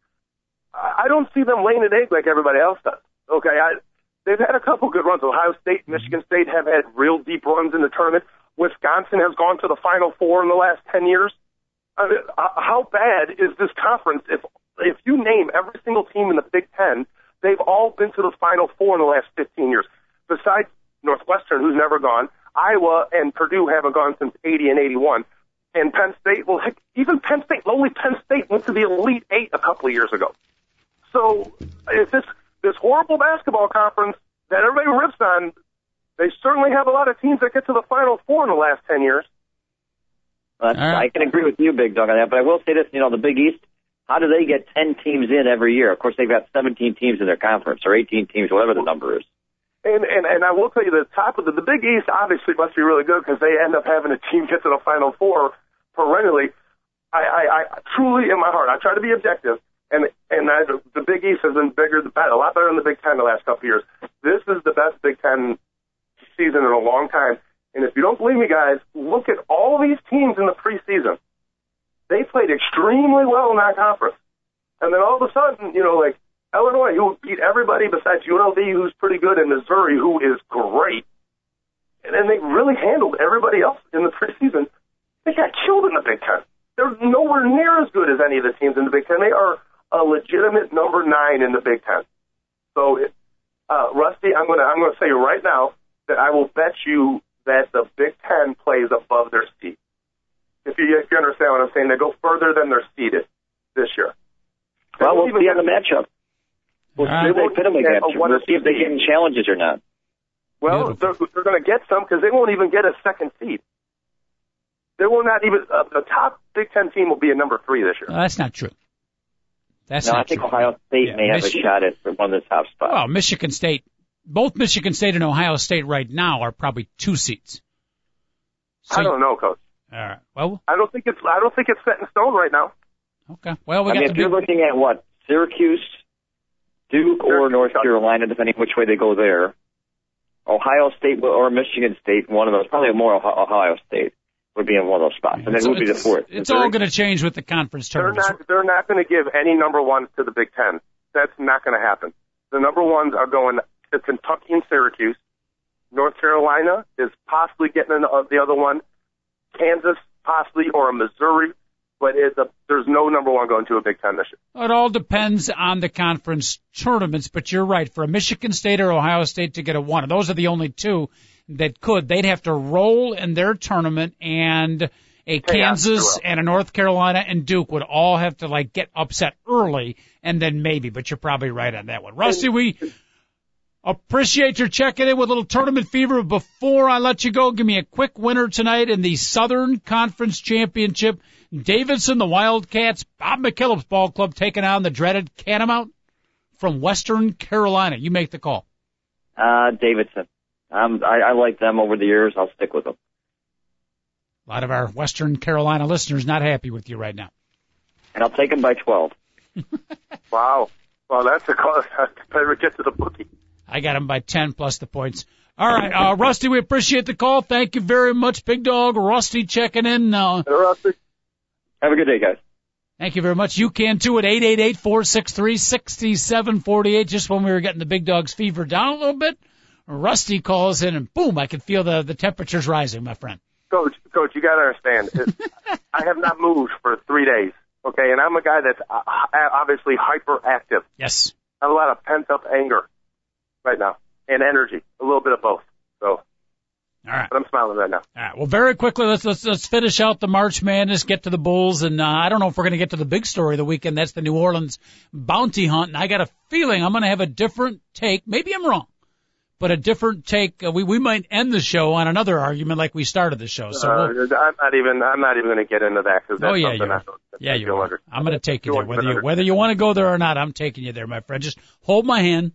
I don't see them laying an egg like everybody else does. Okay, I, they've had a couple good runs. Ohio State, Michigan State have had real deep runs in the tournament. Wisconsin has gone to the Final Four in the last ten years. I mean, how bad is this conference? If if you name every single team in the Big Ten, they've all been to the Final Four in the last 15 years. Besides Northwestern, who's never gone, Iowa and Purdue haven't gone since 80 and 81. And Penn State, well, heck, even Penn State, lowly Penn State went to the Elite Eight a couple of years ago. So if this this horrible basketball conference that everybody rips on, they certainly have a lot of teams that get to the Final Four in the last 10 years. Uh, right. I can agree with you, Big Dog, on that. But I will say this: you know, the Big East. How do they get 10 teams in every year? Of course, they've got 17 teams in their conference, or 18 teams, whatever the number is. And, and and I will tell you, the top of the the Big East obviously must be really good because they end up having a team get to the Final Four perennially. I, I, I truly, in my heart, I try to be objective, and and I, the Big East has been bigger, the a lot better than the Big Ten the last couple of years. This is the best Big Ten season in a long time. And if you don't believe me, guys, look at all these teams in the preseason. They played extremely well in that conference, and then all of a sudden, you know, like Illinois, who beat everybody besides UNLV, who's pretty good, and Missouri, who is great. And then they really handled everybody else in the preseason. They got killed in the Big Ten. They're nowhere near as good as any of the teams in the Big Ten. They are a legitimate number nine in the Big Ten. So, uh, Rusty, I'm gonna I'm gonna say right now that I will bet you that the Big Ten plays above their seed. If you if you understand what I'm saying, they go further than they're seeded this year. Well, we'll see on the matchup. We'll see if they pit them against you. We'll see if they get any challenges or not. Well, they're, they're going to get some because they won't even get a second seed. They will not even. Uh, the top Big Ten team will be a number three this year. that's not true. That's no, not I think true. Ohio State Yeah, may have Michigan- a shot at one of the top spots. Well, Michigan State, both Michigan State and Ohio State right now are probably two seats. So, I don't know, coach. All right. Well, I don't think it's. I don't think it's set in stone right now. okay. Well, we I got mean, the if you're big, looking at what Syracuse, Duke, or Syracuse, North Carolina, depending which way they go there, Ohio State or Michigan State, one of those, probably more Ohio Ohio State would be in one of those spots. And then who would be the it's, fourth? it's Missouri? all going to change with the conference tournament. They're tournaments. not. They're not going to give any number ones to the Big Ten. That's not going to happen. The number ones are going to Kentucky and Syracuse. North Carolina is possibly getting an, uh, the other one. Kansas possibly or a Missouri, but it's a, there's no number one going to a Big Ten this year. It all depends on the conference tournaments, but you're right. For a Michigan State or Ohio State to get a one, those are the only two that could. They'd have to roll in their tournament, and a Kansas sure. and a North Carolina and Duke would all have to like get upset early, and then maybe. But you're probably right on that one, Rusty. We appreciate your checking in with a little tournament fever. Before I let you go, give me a quick winner tonight in the Southern Conference Championship. Davidson, the Wildcats, Bob McKillop's ball club taking on the dreaded Catamount from Western Carolina. You make the call. Uh, Davidson. Um, I, I like them over the years. I'll stick with them. A lot of our Western Carolina listeners not happy with you right now. And I'll take them by 12. Wow. Well, that's a call. Better get to the bookie. I got them by 10 plus the points. All right, uh, Rusty, we appreciate the call. Thank you very much, Big Dog. Rusty checking in. Uh, Rusty. Have a good day, guys. Thank you very much. You can too at 888-463-6748. Just when we were getting the big dog's fever down a little bit, Rusty calls in and boom, I can feel the, the temperatures rising, my friend. Coach, coach, you got to understand. I have not moved for three days. Okay, and I'm a guy that's uh, obviously hyperactive. Yes. I have a lot of pent up anger right now and energy, a little bit of both. So, All right. but I'm smiling right now. All right. Well, very quickly, let's let's let's finish out the March Madness, get to the Bulls, and uh, I don't know if we're going to get to the big story of the weekend. That's the New Orleans bounty hunt, and I got a feeling I'm going to have a different take. Maybe I'm wrong, but a different take. Uh, we we might end the show on another argument like we started the show. So Uh, we'll, I'm not even. I'm not even going to get into that because that's Oh, yeah, something I yeah, you are. under- I'm going to take you there, whether you whether you want to go there or not. I'm taking you there, my friend. Just hold my hand.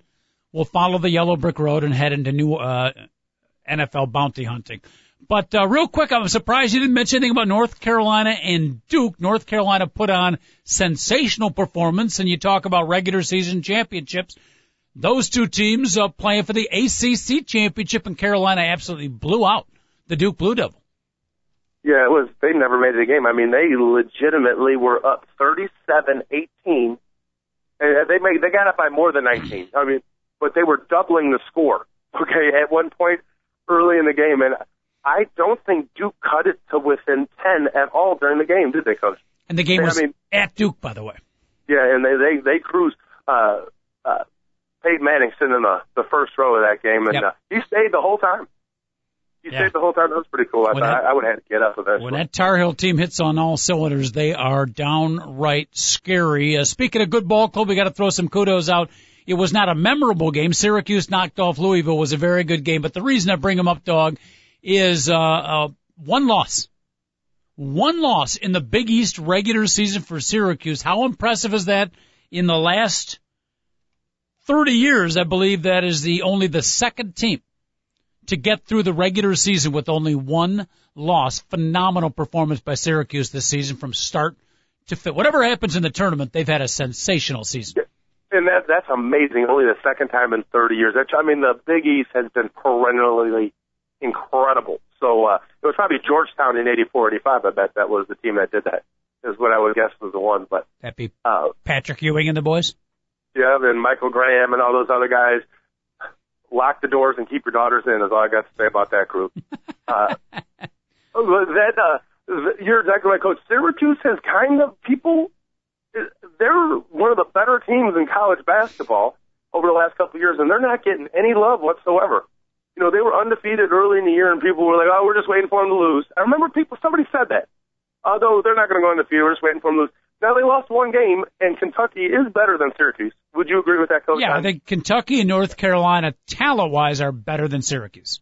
We'll follow the yellow brick road and head into new uh, NFL bounty hunting. But uh, real quick, I'm surprised you didn't mention anything about North Carolina and Duke. North Carolina put on sensational performance, and you talk about regular season championships. Those two teams uh, playing for the ACC championship, and Carolina absolutely blew out the Duke Blue Devil. Yeah, it was. They never made it a game. I mean, they legitimately were up 37-18, and they made they got up by more than 19. I mean, but they were doubling the score. Okay, at one point early in the game, and I don't think Duke cut it to within 10 at all during the game, did they, Coach? And the game was I mean- at Duke, by the way. Yeah, and they they they cruised. Uh, uh, Peyton Manning sitting in the the first row of that game, and Yep. uh, he stayed the whole time. He Yeah. stayed the whole time. That was pretty cool. I When thought that- I, would have had to get up eventually. When that Tar Heel team hits on all cylinders, they are downright scary. Uh, speaking of good ball club, we got to throw some kudos out. It was not a memorable game. Syracuse knocked off Louisville was a very good game, but the reason I bring them up, dog, is uh, uh, one loss. One loss in the Big East regular season for Syracuse. How impressive is that? In the last 30 years, I believe that is the only the second team to get through the regular season with only one loss. Phenomenal performance by Syracuse this season from start to fit. Whatever happens in the tournament, they've had a sensational season. And that that's amazing. Only the second time in 30 years. I mean, the Big East has been perennially incredible. So uh, it was probably Georgetown in 84, 85. I bet that was the team that did that. Is what I would guess was the one. But That'd be uh, Patrick Ewing and the boys. Yeah, and Michael Graham and all those other guys. Lock the doors and keep your daughters in. Is all I got to say about that group. Uh, that uh, you're exactly right, Coach. Syracuse has kind of people. They're one of the better teams in college basketball over the last couple of years, and they're not getting any love whatsoever. You know, they were undefeated early in the year, and people were like, "Oh, we're just waiting for them to lose." I remember people. Somebody said that. Although they're not going to go undefeated, we're just waiting for them to lose. Now they lost one game, and Kentucky is better than Syracuse. Would you agree with that, Coach? Yeah, I think Kentucky and North Carolina talent wise are better than Syracuse.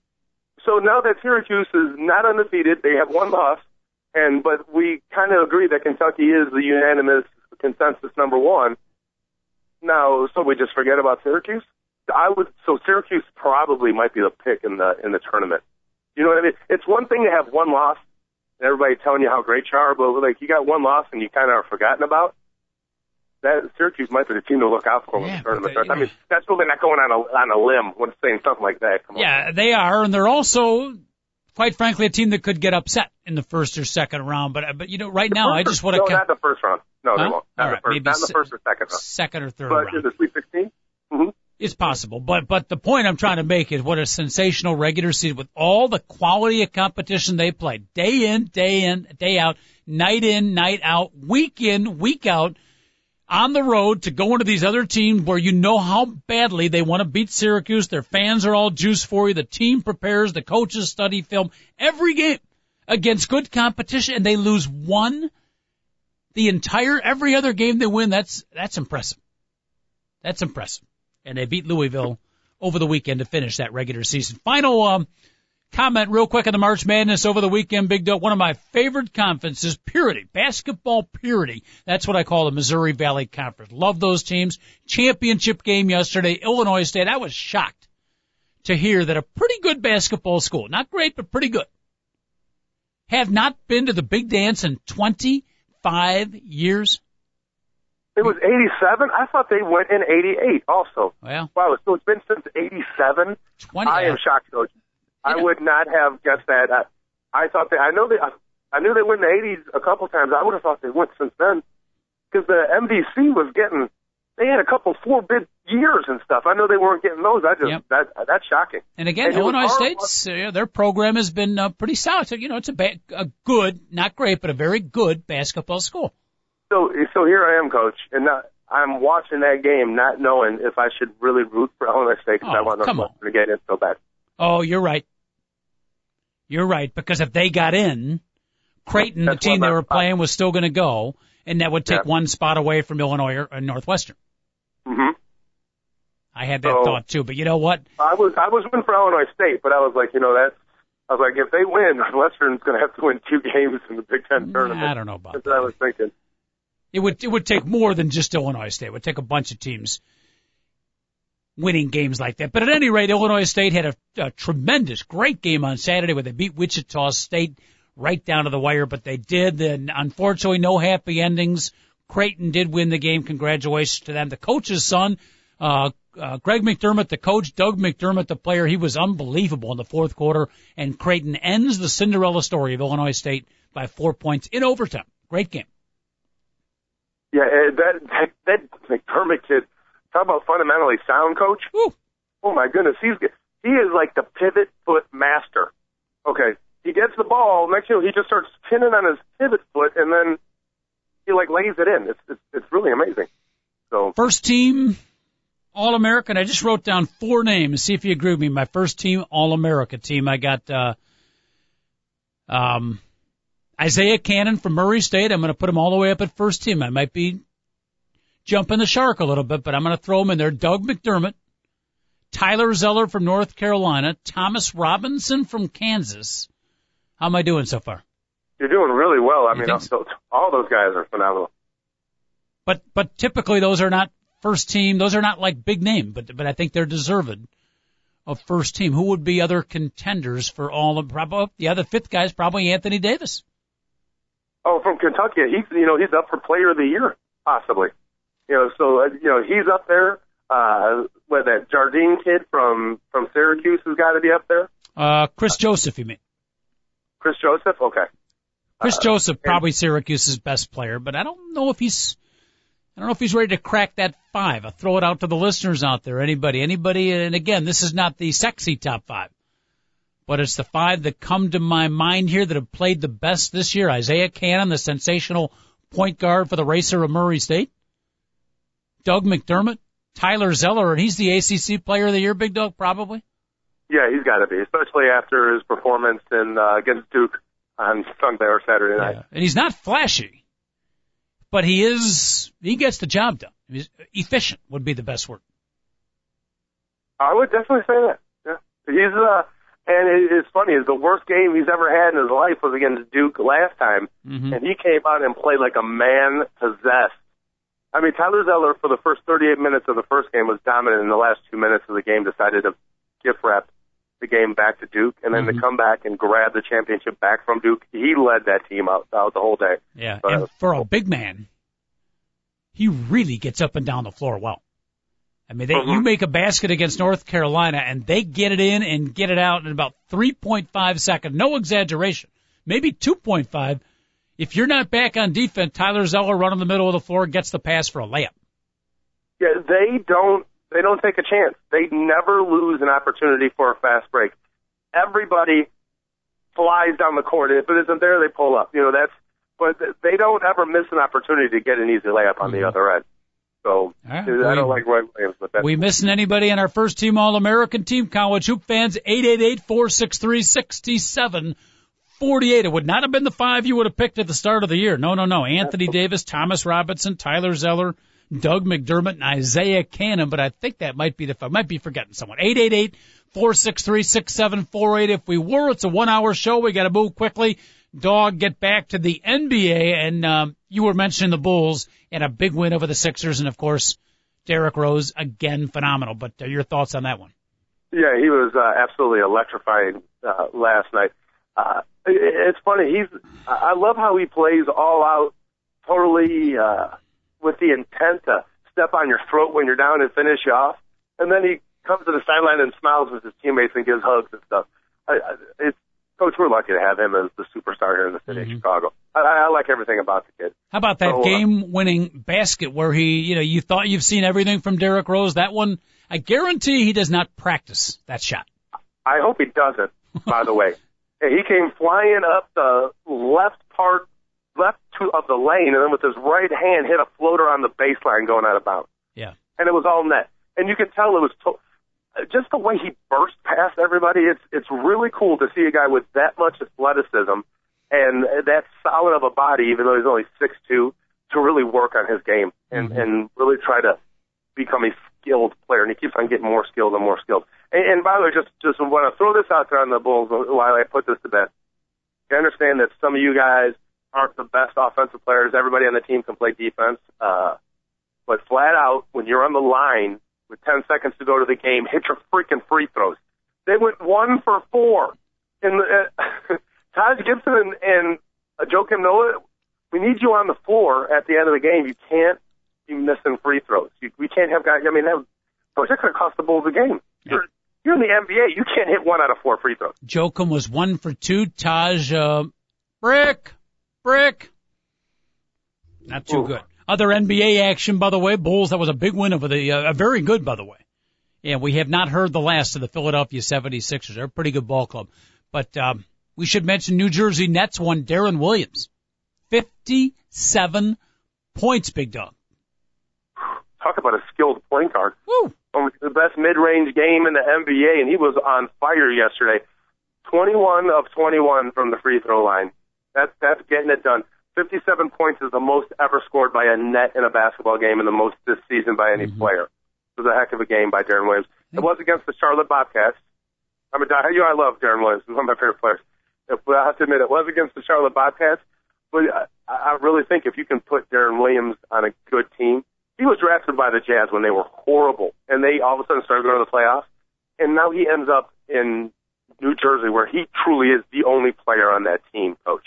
So now that Syracuse is not undefeated, they have one loss, and but we kind of agree that Kentucky is the unanimous consensus number one. Now, so we just forget about Syracuse. I would so Syracuse probably might be the pick in the in the tournament. You know what I mean? It's one thing to have one loss everybody telling you how great you are, but like you got one loss and you kind of are forgotten about. That Syracuse might be the team to look out for when Yeah, the tournament starts. I mean, that's really not going on a on a limb when saying something like that. Come on. Yeah, they are, and they're also, quite frankly, a team that could get upset in the first or second round. But but you know, right now, I just want no, to not the first round. No, they won't. Not, All the first, maybe not the first or second round. second or third But round. in the Sweet 16? Mm-hmm. It's possible, but but the point I'm trying to make is what a sensational regular season with all the quality of competition they played, day in, day in, day out, night in, night out, week in, week out, on the road to go into these other teams where you know how badly they want to beat Syracuse. Their fans are all juice for you. The team prepares, the coaches study film every game against good competition, and they lose one. The entire every other game they win, that's that's impressive. That's impressive and they beat Louisville over the weekend to finish that regular season. Final um, comment, real quick, on the March Madness over the weekend. Big Dope. One of my favorite conferences, Purity, basketball Purity. That's what I call the Missouri Valley Conference. Love those teams. Championship game yesterday, Illinois State. I was shocked to hear that a pretty good basketball school, not great, but pretty good, have not been to the big dance in 25 years. It was 87? I thought they went in 88 also. Well, Wow, so it's been since 87? 20. I am shocked, Coach. I would not have guessed that. I, I thought they, I know they, I, I knew they went in the 80s a couple times. I would have thought they went since then. Because the MVC was getting, they had a couple four bid years and stuff. I know they weren't getting those. I just, Yep. that, that's shocking. And again, And Illinois. State's uh, their program has been uh, pretty solid. So, you know, it's a ba- a good, not great, but a very good basketball school. So, so here I am, Coach, and not, I'm watching that game, not knowing if I should really root for Illinois State because Oh, I want Northwestern to get in so bad. Oh, you're right. You're right because if they got in, Creighton, the team they were spot. playing, was still going to go, and that would take Yeah. one spot away from Illinois or, or Northwestern. hmm I had that So- thought too, but you know what? I was I was rooting for Illinois State, but I was like, you know, that's I was like, if they win, Northwestern's going to have to win two games in the Big Ten tournament. I don't know about That's what I that. was thinking. It would it would take more than just Illinois State. It would take a bunch of teams winning games like that. But at any rate, Illinois State had a, a tremendous, great game on Saturday where they beat Wichita State right down to the wire. But they did. Then unfortunately, no happy endings. Creighton did win the game. Congratulations to them. The coach's son Uh, uh, Greg McDermott, the coach, Doug McDermott, the player, he was unbelievable in the fourth quarter, and Creighton ends the Cinderella story of Illinois State by four points in overtime. Great game. Yeah, uh, that that, that McDermott kid, talk about fundamentally sound coach. Ooh. Oh my goodness, he's he is like the pivot foot master. Okay, he gets the ball. Next know, he just starts pinning on his pivot foot, and then he like lays it in. It's it's, it's really amazing. So First team All American. I just wrote down four names. See if you agree with me. My first team All America team. I got uh, um, Isaiah Canaan from Murray State. I'm going to put him all the way up at first team. I might be jumping the shark a little bit, but I'm going to throw him in there. Doug McDermott, Tyler Zeller from North Carolina, Thomas Robinson from Kansas. How am I doing so far? you're doing really well. I You mean, so? all, those guys are phenomenal. But but typically those are not first team. Those are not like big name, but but I think they're deserved of first team. Who would be other contenders for all of probably the other fifth guy is probably Anthony Davis. Oh, from Kentucky, he's you know he's up for Player of the Year possibly. You know, so uh, you know he's up there. Uh, what that Jardine kid from from Syracuse has got to be up there. Uh, Kris Joseph, you mean? Kris Joseph, okay. Kris Uh, Joseph and- probably Syracuse's best player, but I don't know if he's I don't know if he's ready to crack that five. I'll throw it out to the listeners out there. Anybody, anybody, and again, this is not the sexy top five, but it's the five that come to my mind here that have played the best this year. Isaiah Canaan, the sensational point guard for the Racer of Murray State. Doug McDermott, Tyler Zeller, and he's the ACC Player of the Year, Big Dog, probably. Yeah, he's got to be, especially after his performance in uh, against Duke on Sunday or Saturday night. Yeah. And he's not flashy, but he is, he gets the job done. He's efficient would be the best word. I would definitely say that. Yeah, he's uh, and it, it's funny is the worst game he's ever had in his life was against Duke last time, hmm and he came out and played like a man possessed. I mean, Tyler Zeller for the first 38 minutes of the first game was dominant. In the last two minutes of the game, decided to gift wrap the game back to Duke, and then Mhm. to come back and grab the championship back from Duke. He led that team out, out the whole day. Yeah. Uh, And for a big man, he really gets up and down the floor well. I mean, they, you Mhm. make a basket against North Carolina and they get it in and get it out in about 3.5 seconds. No exaggeration. Maybe 2.5. If you're not back on defense, Tyler Zeller running the middle of the floor gets the pass for a layup. Yeah, they don't they don't take a chance. They never lose an opportunity for a fast break. Everybody flies down the court. If it isn't there, they pull up. You know that's but they don't ever miss an opportunity to get an easy layup on Mhm. the other end. So right. I We- don't like Roy Williams, but that's We missing anybody in our first team All American team? College Hoop fans, 888-463-6748. It would not have been the five you would have picked at the start of the year. No, no, no. Anthony Davis, Thomas Robinson, Tyler Zeller, Doug McDermott, and Isaiah Canaan, but I think that might be the, I might be forgetting someone. 888-463-6748. If we were, it's a one hour show. We gotta move quickly. Dog, get back to the NBA, and um, you were mentioning the Bulls and a big win over the Sixers, and of course, Derrick Rose again phenomenal. But uh, your thoughts on that one? Yeah, he was uh, absolutely electrifying uh, last night. Uh, it's funny. He's. I love how he plays all out, totally uh, with the intent to step on your throat when you're down and finish you off. And then he comes to the sideline and smiles with his teammates and gives hugs and stuff. I, I, it's Coach, we're lucky to have him as the superstar here in the city Mhm. of Chicago. I, I like everything about the kid. How about that So, uh, game-winning basket where he, you know, you thought you've seen everything from Derrick Rose? That one, I guarantee he does not practice that shot. I hope he doesn't, by the way. He came flying up the left part, left to, of the lane, and then with his right hand hit a floater on the baseline going out of bounds. Yeah. And it was all net. And you could tell it was to- uh, just the way he burst past everybody. It's it's really cool to see a guy with that much athleticism and that solid of a body, even though he's only six two, to really work on his game and Mhm. and really try to become a skilled player. And he keeps on getting more skilled and more skilled. And, and by the way, just just want to throw this out there on the Bulls while I put this to bed. I understand that some of you guys aren't the best offensive players. Everybody on the team can play defense. Uh, but flat out, when you're on the line with 10 seconds to go to the game, hit your freaking free throws. They went one for four. And uh, Taj Gibson and, and uh, Joakim Noah, we need you on the floor at the end of the game. You can't be missing free throws. You, we can't have guys. I mean, that, Coach, that could have cost the Bulls a game. You're, you're in the NBA. You can't hit one out of four free throws. Joakim was one for two. Taj, uh, brick, brick. Not too Ooh. good. Other NBA action, by the way, Bulls, that was a big win over the, uh, very good, by the way. Yeah, we have not heard the last of the Philadelphia 76ers. They're a pretty good ball club. But, um, we should mention New Jersey Nets won Deron Williams. 57 points, big dog. Talk about a skilled point guard. Woo! The best mid-range game in the NBA, and he was on fire yesterday. 21 of 21 from the free throw line. That's that's getting it done. 57 points is the most ever scored by a net in a basketball game, and the most this season by any mm-hmm. player. It was a heck of a game by Deron Williams. It was against the Charlotte Bobcats. I mean, you know, I love Deron Williams. He's one of my favorite players. But I have to admit, it was against the Charlotte Bobcats. But I, I really think if you can put Deron Williams on a good team, he was drafted by the Jazz when they were horrible, and they all of a sudden started going to the playoffs. And now he ends up in New Jersey, where he truly is the only player on that team. Coach,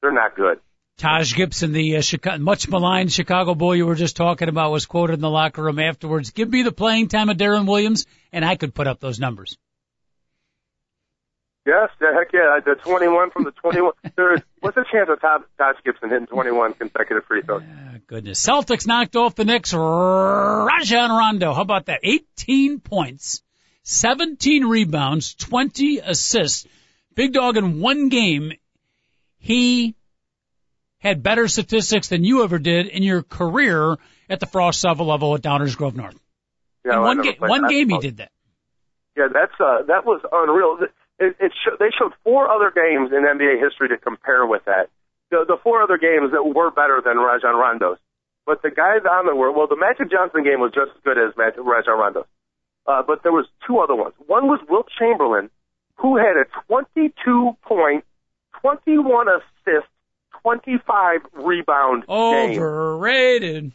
they're not good. Taj Gibson, the uh, Chicago, much maligned Chicago boy you were just talking about, was quoted in the locker room afterwards. Give me the playing time of Deron Williams, and I could put up those numbers. Yes, yeah, heck yeah. The 21 from the 21. There is, what's the chance of Todd, Todd Gibson hitting 21 consecutive free throws? Ah, goodness. Celtics knocked off the Knicks. Rajon Rondo. How about that? 18 points, 17 rebounds, 20 assists. Big dog in one game. He had better statistics than you ever did in your career at the frosh-soph level at Downers Grove North. Yeah, one, ga- one game he did that. Yeah, that's uh, that was unreal. It, it sho- they showed four other games in NBA history to compare with that. The, the four other games that were better than Rajon Rondo's, but the guys on there were well. The Magic Johnson game was just as good as Magic, Rajon Rondo's, uh, but there was two other ones. One was Wilt Chamberlain, who had a 22 point, 21 assist, 25 rebound game. Overrated.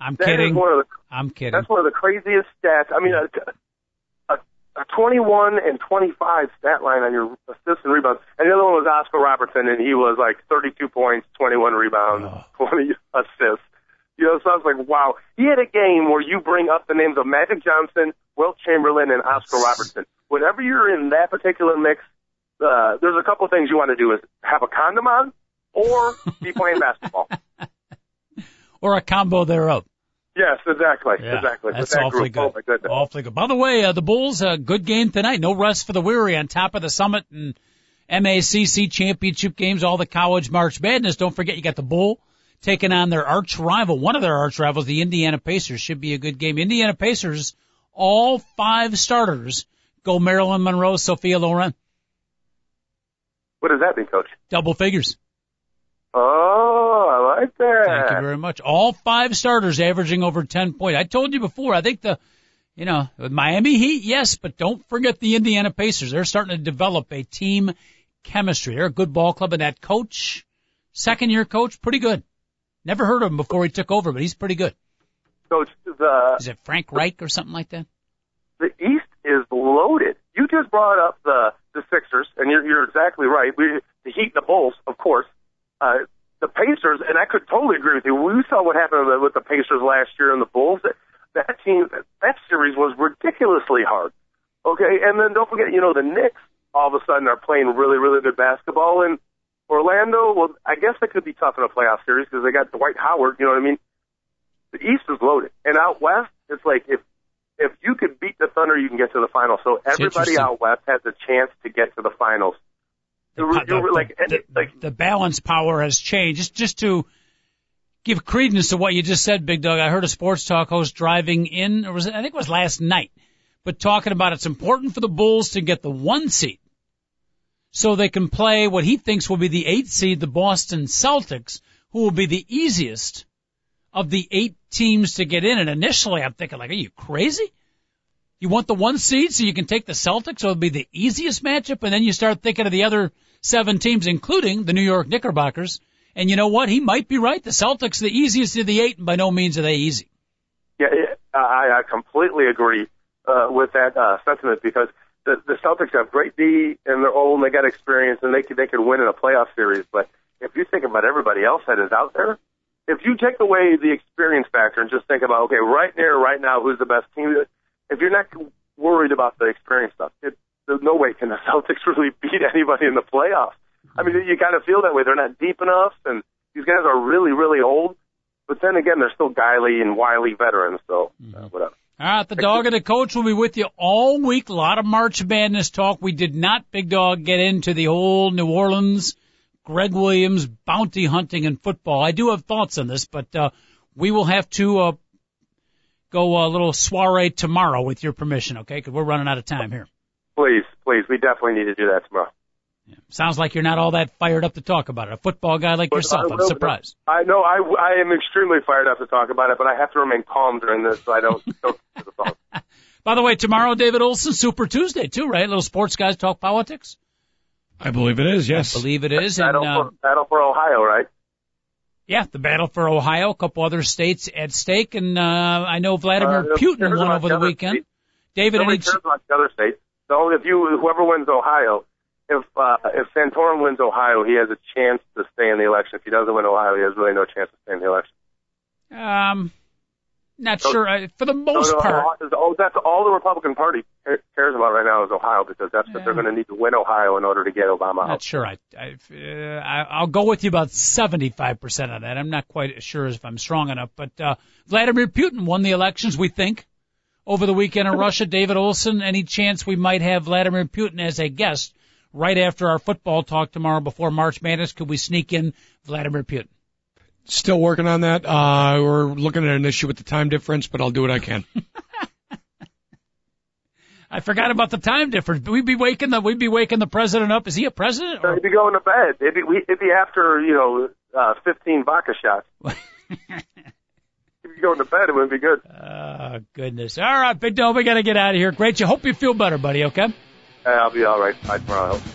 I'm That kidding. the I'm kidding. That's one of the craziest stats. I mean, a, a, a 21 and 25 stat line on your assists and rebounds. And the other one was Oscar Robertson, and he was like 32 points, 21 rebounds, Oh. 20 assists. You know, so I was like, wow. He had a game where you bring up the names of Magic Johnson, Wilt Chamberlain, and Oscar Robertson. Whenever you're in that particular mix, uh, there's a couple of things you want to do is have a condom on or be playing basketball. or a combo thereof. Yes, exactly, Yeah, exactly. That's that awfully group, Oh good. my. Awfully good. By the way, uh, the Bulls, uh, good game tonight. No rest for the weary on top of the Summit and MACC championship games, all the college March Madness. Don't forget you got the Bull taking on their arch rival, one of their arch rivals, the Indiana Pacers. Should be a good game. Indiana Pacers, all five starters go Marilyn Monroe, Sophia Loren. What does that mean, Coach? Double figures. Oh, I like that. Thank you very much. All five starters averaging over 10 points. I told you before, I think the, you know, Miami Heat, yes, but don't forget the Indiana Pacers. They're starting to develop a team chemistry. They're a good ball club and that coach, second year coach, pretty good. Never heard of him before he took over, but he's pretty good. Coach, the Is it Frank Reich or something like that? the East is loaded. You just brought up the the Sixers, and you're you're exactly right. We the Heat, and the Bulls, of course. Uh, the Pacers, and I could totally agree with you. We saw what happened with the Pacers last year and the Bulls. That, that team, that series was ridiculously hard. Okay, and then don't forget, you know, the Knicks all of a sudden are playing really, really good basketball, and Orlando. Well, I guess they could be tough in a playoff series because they got Dwight Howard. You know what I mean? The East is loaded, and out west, it's like if if you could beat the Thunder, you can get to the finals. So everybody out west has a chance to get to the finals. The, you're the- like, the- like the balance power has changed. Just, just to give credence to what you just said, Big Doug, I heard a sports talk host driving in, or was it, I think it was last night, but talking about it's important for the Bulls to get the one seed so they can play what he thinks will be the eight seed, the Boston Celtics, who will be the easiest of the eight teams to get in. And initially I'm thinking like, are you crazy? You want the one seed so you can take the Celtics, so it'll be the easiest matchup, and then you start thinking of the other seven teams, including the New York Knickerbockers. And you know what? He might be right. The Celtics the easiest of the eight, and by no means are they easy. Yeah, I, I completely agree uh, with that uh, sentiment because the, the Celtics have great D and they're old and they got experience and they could they could win in a playoff series. But if you think about everybody else that is out there, if you take away the experience factor and just think about okay, right there, right now, who's the best team? if you're not worried about the experience stuff, it, there's no way can the Celtics really beat anybody in the playoffs. I mean, you kind of feel that way. They're not deep enough, and these guys are really, really old. But then again, they're still Guiley and wily veterans, so uh, whatever. All right, the dog and the coach will be with you all week. A lot of March Madness talk. We did not, Big Dog, get into the whole New Orleans, Gregg Williams, bounty hunting and football. I do have thoughts on this, but uh, we will have to uh, go a little soiree tomorrow with your permission, okay? Because we're running out of time here. Please, please, we definitely need to do that tomorrow. Yeah. Sounds like you're not all that fired up to talk about it. A football guy like But yourself, I I'm surprised. I know I, I am extremely fired up to talk about it, but I have to remain calm during this so I don't go to the phone. By the way, tomorrow, David Olson, Super Tuesday too, right? Little sports guys talk politics. I believe it is. Yes. I believe it is, and Battle, uh, for, battle for Ohio, right? yeah, the battle for Ohio, a couple other states at stake, and uh, I know Vladimir Uh, Putin cares won over the other weekend. states? David, Nobody any, cares about the other states. So if you, whoever wins Ohio, if uh, if Santorum wins Ohio, he has a chance to stay in the election. If he doesn't win Ohio, he has really no chance to stay in the election. um, not So- sure. Uh, for the most no, no, part, oh, that's all the Republican Party cares about right now is Ohio because that's what they're going to need to win Ohio in order to get Obama not out. sure. I, I, uh, I I'll go with you about 75% on that. I'm not quite sure if I'm strong enough, but uh, Vladimir Putin won the elections. We think over the weekend in Russia. David Olson, any chance we might have Vladimir Putin as a guest right after our football talk tomorrow before March Madness? Could we sneak in Vladimir Putin? Still working on that. Uh, we're looking at an issue with the time difference, but I'll do what I can. I forgot about the time difference. We'd be waking the we'd be waking the president up. Is he a president? Or, he'd be going to bed. It'd be, we, it'd be after you know uh, 15 vodka shots. If you going to bed, it wouldn't be good. oh goodness! All right, Big Dog, we got to get out of here. Great. You hope you feel better, buddy. Okay. Uh, I'll be all right by tomorrow.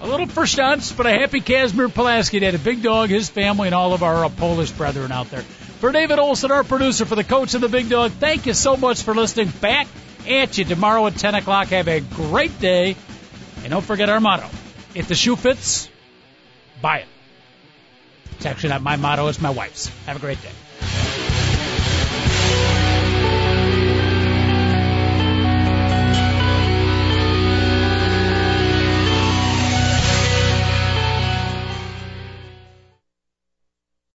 A little first dance, but a happy Casimir Pulaski Day to Big Dog, his family, and all of our uh, Polish brethren out there. For David Olson, our producer, for the coach and the Big Dog, thank you so much for listening. Back at you tomorrow at 10 o'clock. Have a great day. And don't forget our motto. If the shoe fits, buy it. It's actually not my motto, it's my wife's. Have a great day.